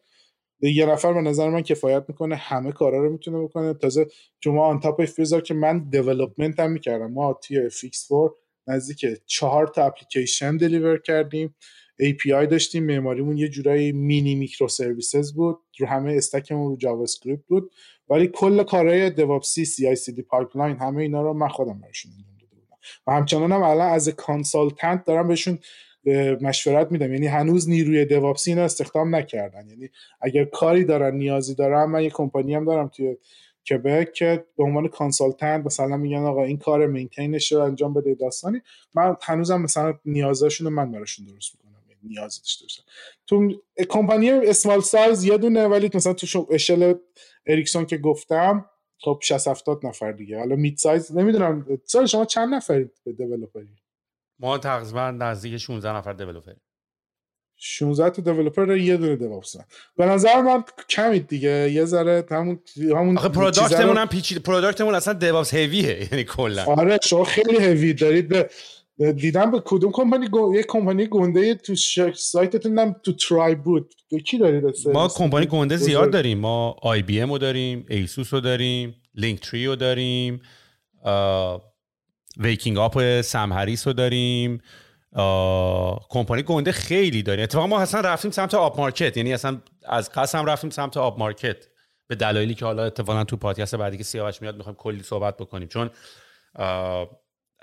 یه نفر به نظر من کفایت می‌کنه همه کارا رو می‌تونه بکنه. تازه شما آن تاپ فیزار که من دیولپمنت هم می‌کردم. ما توی فیکس فور نزدیک چهار تا اپلیکیشن deliver کردیم. API داشتیم معماریمون یه جورایی mini microservices بود. رو همه stack مون رو JavaScript بود. ولی کل کارهای DevOps ی CI/CD pipeline همه اینا رو من خودم براشون انجام داده و همچنان هم الان as consultant دارم بهشون مشورت میدم. یعنی هنوز نیروی DevOps ی اینو استخدام نکردن. یعنی اگر کاری دارن نیازی دارن من یه کمپانی هم دارم توی کبک که به عنوان consultant مثلا میگن آقا این کار maintain ش رو انجام بده داستانی. من هنوزم مثلا نیازاشون رو من براشون درست می‌کنم. یعنی نیاز داشته باشن تو کمپانی small size یه دونه ولی مثلا تو اشل اریکسون که گفتم خب 60 70 نفر دیگه. حالا mid size نمی‌دونم. سال شما چند نفرید به ما تقریبا نزدیک 16 نفر developer. 16 تا developer یه دونه DevOps به نظر من کمید دیگه. یه ذره همون همون آخه پروداکتمون هم پیچیده پروداکتمون اصلا دیوپس هیویه یعنی کلا. آره شما خیلی هیوی دارید. به دیدم به کدوم کمپانی گو... یه کمپانی گنده تو ش... سایتتون هم تو ترای بود. کی دارید ما کمپانی گنده زیاد داریم. ما آی بی ام رو داریم ایسوس رو داریم لینک تری رو داریم ویکینگ آپ سم رو داریم. کمپانی گنده خیلی داریم. اتفاقا ما اصلا رفتیم سمت آب مارکت. یعنی اصلا از قسم رفتیم سمت آب مارکت. به دلایلی که حالا اتفاقا تو پادکست بعدی که سیاوش میاد می‌خوایم کلی صحبت بکنیم. چون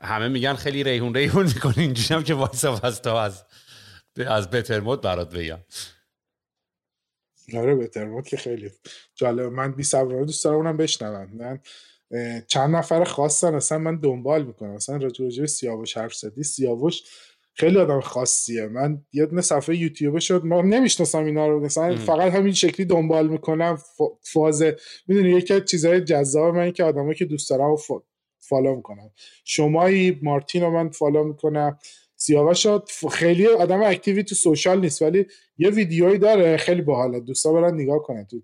همه میگن خیلی ریحون ریحون می‌کنی اینجوری هم که وایسا واستا از از بتر مود برات بگم. آره بتر مود که خیلی جالب. من بی صبرانه دوست دارم اونم بشنوم. من چند نفر خاصن اصلا من دنبال می‌کنم. مثلا راجع به سیاوش حرف زدی؟ سیاوش خیلی آدم خاصیه. من یه دونه صفحه یوتیوب شد ما نمی‌شناسم اینا رو. مثلا فقط همین شکلی دنبال می‌کنم فاز. می‌دونی یکی از چیزهای جذاب من که آدمایی که دوست دارم فالو می‌کنم. شمایی مارتین رو من فالو می‌کنم. سیاوش خیلی آدم اکتیوی تو سوشال نیست ولی یه ویدیویی داره خیلی باحاله. دوستا برن نگاه کنن تو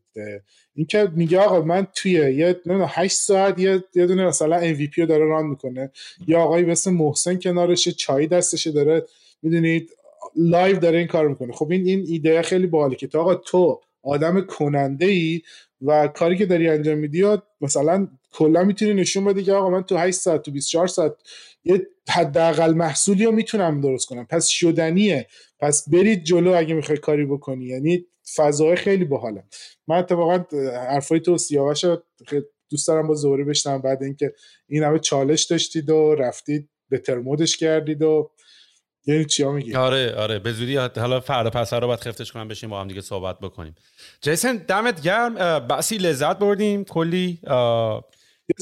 اینکه میگه آقا من توی یه 8 ساعت یه یه دونه مثلا ام وی رو داره ران می‌کنه. یا آقایی مثل محسن کنارشه چای دستشه داره می‌دونید live داره این کار می‌کنه. خب این این ایده خیلی باحاله که تو آقا تو آدم کننده ای و کاری که داری انجام میدی مثلا کلا می‌تونی نشون بدی که آقا من تو 8 ساعت تو 24 ساعت یه حداقل محصولی رو می‌تونم درست کنم. پس شدنیه. پس برید جلو اگه می‌خوای کاری بکنی. یعنی فضای خیلی باحاله. من اتفاقا حرفای تو سیاوش دوست دارم با زوری بشنم بعد اینکه این همه چالش داشتید و رفتید به ترمودش کردید و یعنی چیا میگی؟ آره آره. به زودی حالا فردا پس رو باید خفتش کنم بشیم با هم دیگه صحبت بکنیم. جیسن دمت گرم. بسی لذت بردیم کلی.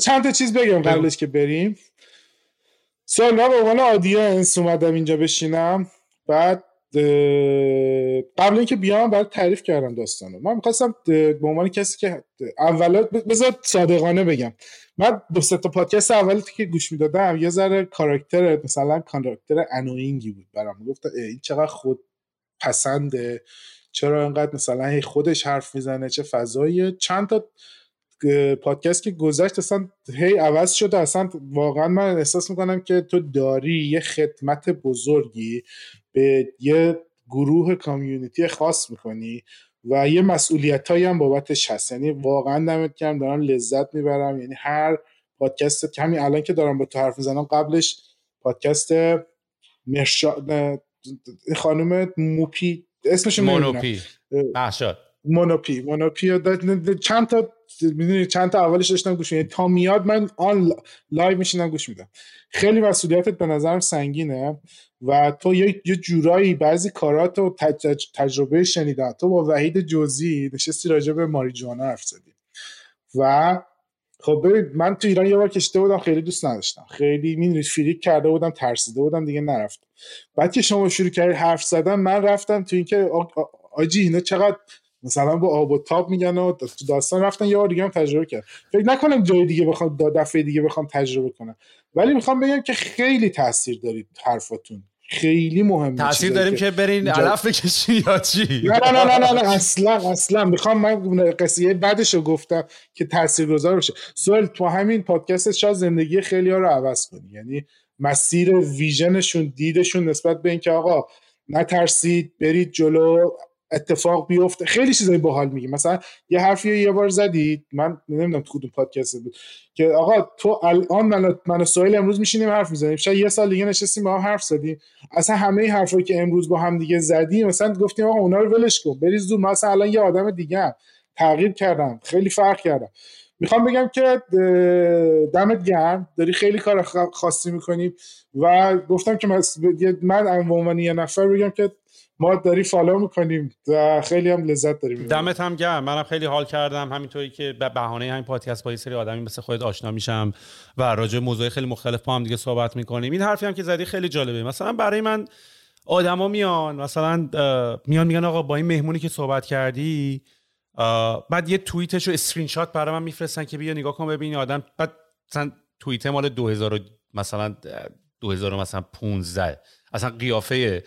چند تا چیز بگم قبلش که بریم. سال من به عنوان آدینس اومدم اینجا بشینم. بعد قبل اینکه بیام برای تعریف کردم داستانو. من می‌خواستم به عنوان کسی که اولا بذار صادقانه بگم. من دو تا پادکست اولی که گوش می‌دادم یه ذره کاراکتر مثلا کاراکتر انوینگی بود برام. گفت این چقدر خود پسنده. چرا انقدر مثلا خودش حرف می‌زنه چه فضایی چند تا پادکست که گذشت اصلا هی عوض شده. اصلا واقعا من احساس می‌کنم که تو داری یه خدمت بزرگی به یه گروه کامیونیتی خاص می‌کنی و یه مسئولیت هایی هم بابتش هست. یعنی واقعا دمت کم دارم لذت می‌برم. یعنی هر پادکست همین الان که دارم با تو حرف می‌زنم قبلش پادکست مرشا خانم موپی اسمش مونوپی. محشاد مونوپی. مونوپی چند تا می‌دونی چند تا اولش داشتم گوش میدم تا میاد من آن لایو میشینم گوش میدم خیلی مسئولیتت به نظرم سنگینه و تو یه, جورایی بعضی کارات و تجربه شنیدن تو با وحید جزی نشستی راجع به ماریجوانا حرف زدی. و خب من تو ایران یه بار کشته بودم خیلی دوست نداشتم. خیلی می‌دونی فریک کرده بودم ترسیده بودم دیگه نرفتم بعد که شما شروع کردی حرف زدن من رفتم تو اینکه آجی اینا چقدر مثلا با آب و تاب میگن و داستان رفتن یه بار دیگه هم تجربه کرد. فکر نکنم جای دیگه بخوام دفعه دیگه بخوام تجربه کنم. ولی می‌خوام بگم که خیلی تاثیر دارید حرفاتون. خیلی مهمه تاثیر داریم که برین علف بکشین یا چی؟ نه نه نه نه نه اصلا اصلا. می‌خوام من قصیه بعدش رو گفتم که تاثیرگذار بشه سوال تو همین پادکست شاید زندگی خیلی ها رو عوض کنی. یعنی مسیر ویژنشون دیدشون نسبت به اینکه آقا نترسید برید جلو اتفاق بیفته. خیلی چیزای باحال میگی. مثلا یه حرفی یه بار زدید. من نمی‌دونم تو کدوم پادکست بود. که آقا تو الان من من سوال امروز میشینیم حرف می‌زنیم. شاید یه سال دیگه نشستیم با هم حرف زدیم. اصلا همه حرفایی که امروز با هم دیگه زدیم مثلا گفتیم آقا اونا رو ولش کن. بریز دور مثلا الان یه آدم دیگه هم. تغییر کردم. خیلی فرق کردم. می‌خوام بگم که دمت گرم. داری خیلی کار خاصی می‌کنیم و گفتم که من به عنوان یه نفر بگم که ما داری فالو می‌کنیم. و خیلی هم لذت داریم. دمت هم گرم. منم خیلی حال کردم. همینطوری که به بهانه همین پادکست با یه سری آدمی مثل خودت آشنا میشم و راجع موضوع خیلی مختلف با هم دیگه صحبت می‌کنیم. این حرفی هم که زدی خیلی جالبه. مثلا برای من آدما میان مثلا میان میگن آقا با این مهمونی که صحبت کردی بعد یه توییتش رو اسکرین شات برای من میفرستن که بیا نگاه کن ببین آدم. بعد مثلا توییت مال 2000 مثلا 2000 مثلا 15 اصلا قیافه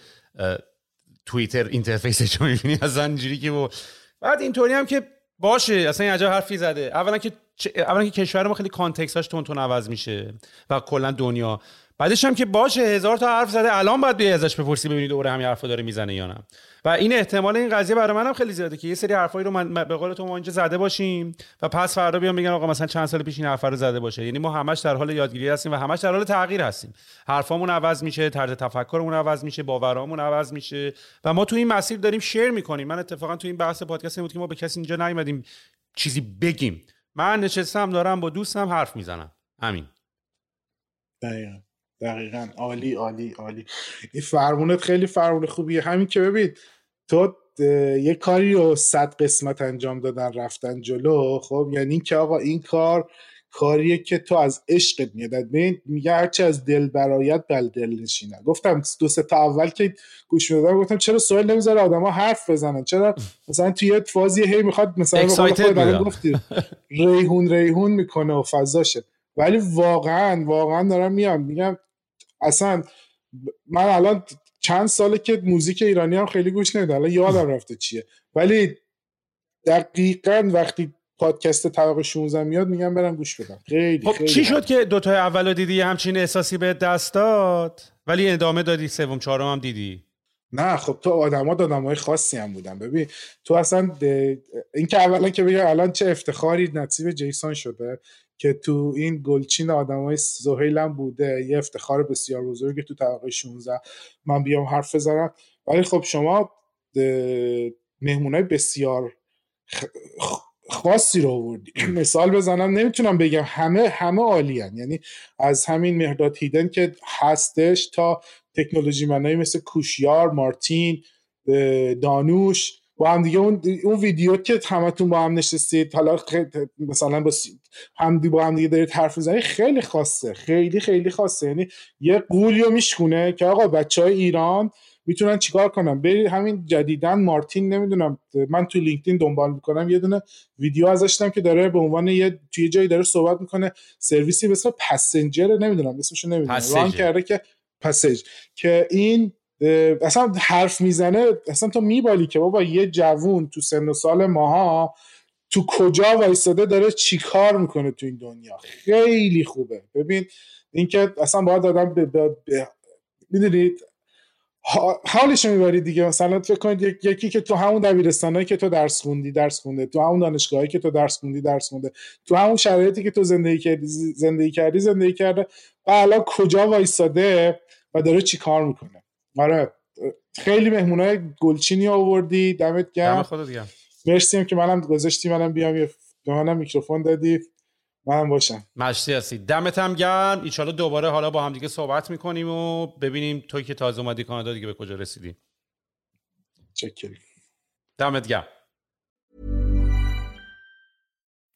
توییتر اینترفیسش رو می‌بینی اصلا اینجوری که با... بعد اینطوری هم که باشه اصلا این عجب حرفی زده. اولا که اولا که کشور ما خیلی کانتکستاش تون تون عوض میشه و کلا دنیا. بعدش هم که باشه هزار تا حرف زده. الان باید بیای ازش بپرسی ببینید دوره همین حرفا داره می‌زنه یا نه. و این احتمال این قضیه برای منم خیلی زیاده که یه سری حرفایی رو من به قول تو ما اینجا زده باشیم و پس فردا بیان میگن آقا مثلا چند سال پیش این حرفا رو زده باشه. یعنی ما همش در حال یادگیری هستیم و همش در حال تغییر هستیم. حرفامون عوض میشه طرز تفکرمون عوض میشه باورامون عوض میشه و ما تو این مسیر داریم شیر می‌کنیم. من اتفاقا تو این بحث پادکست بود که ما به کسی اینجا نیومدیم چیزی بگیم. من نشستم دارم با دوستم حرف می‌زنم. همین دقیقا. دقیقا. عالی عالی عالی. این فرمونت خیلی فرمون خوبیه. همین که ببین تو یه کاری رو صد قسمت انجام دادن رفتن جلو خب؟ یعنی که آقا این کار کاریه که تو از عشقت میاد. میگه هرچی از دل برایت بل دل نشینه. گفتم دو سه تا اول که گوش می‌دادم گفتم چرا سوال نمی‌ذاره آدما حرف بزنن؟ چرا مثلا توی یه فازی هی می‌خواد مثلا گفتی. ریحون ریحون می‌کنه و فضاشه ولی واقعا واقعا دارم میام. میگم اصلا من الان چند ساله که موزیک ایرانی هم خیلی گوش نمیدم. الان یادم رفته چیه. ولی دقیقا وقتی پادکست طبقه 16 میاد میگم برم گوش بدم. خیلی خب چی شد که دوتای اولو دیدی همچین احساسی به دست داد؟ ولی ادامه دادی سوم چهارم هم دیدی. نه خب تو آدما های خاصی هم بودن. ببین تو اصلا این که اولا که بگم الان چه افتخاری نصیب جیسون شده. که تو این گلچین های زهیل هم بوده یه افتخار بسیار بزرگی تو طبقه 16 من بیام حرف بزنم. ولی خب شما های بسیار خاصی رو آوردی. مثال بزنم نمی‌تونم بگم همه همه عالیان یعنی از همین مهداد هیدن که هستش تا تکنولوژی منایی مثل کوشیار مارتین دانوش با هم دیگه اون, اون ویدیو که همتون با هم نشستید حالا مثلا با هم با هم دیگه دارید حرف می‌زنید خیلی خاصه خیلی خیلی خاصه. یعنی یه قولیو میشکونه که آقا بچه های ایران می‌تونن چیکار کنم برید همین جدیدن مارتین نمی‌دونم من تو لینکدین دنبال می‌کنم یه دونه ویدیو ازش که داره به عنوان یه توی جایی داره صحبت می‌کنه سرویسی مثل پسنجر نمی‌دونم اسمشو نمی‌دونم. ران کرده که پسیج که این اصلا حرف می‌زنه اصلا تو میبالی که بابا یه جوون تو سن و سال ماها تو کجا وایستاده داره چیکار می‌کنه تو این دنیا؟ خیلی خوبه. ببین اینکه اصلا باید آدم می‌دونید حالش می‌بری دیگه. مثلا فکر کنید یکی که تو همون دبیرستانایی که تو درس خوندی درس خونده تو همون دانشگاهی که تو درس خوندی درس خونده تو همون شرایطی که تو زندگی کردی زندگی کردی زندگی کرده و الان کجا وایساده و داره چی کار می‌کنه؟ آره خیلی مهمونای گلچینی آوردی دمت گرم. مرسی که منم گذاشتی منم بیام یه به منم میکروفون دادی. من باشم. مشتی هستی. دمت هم گرم. ایشالا دوباره حالا با هم دیگه صحبت می‌کنیم و ببینیم توی که تازه اومدی کانادا دیگه به کجا رسیدی. چکری دمت گرم.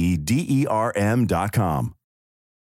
e d e r m dot com.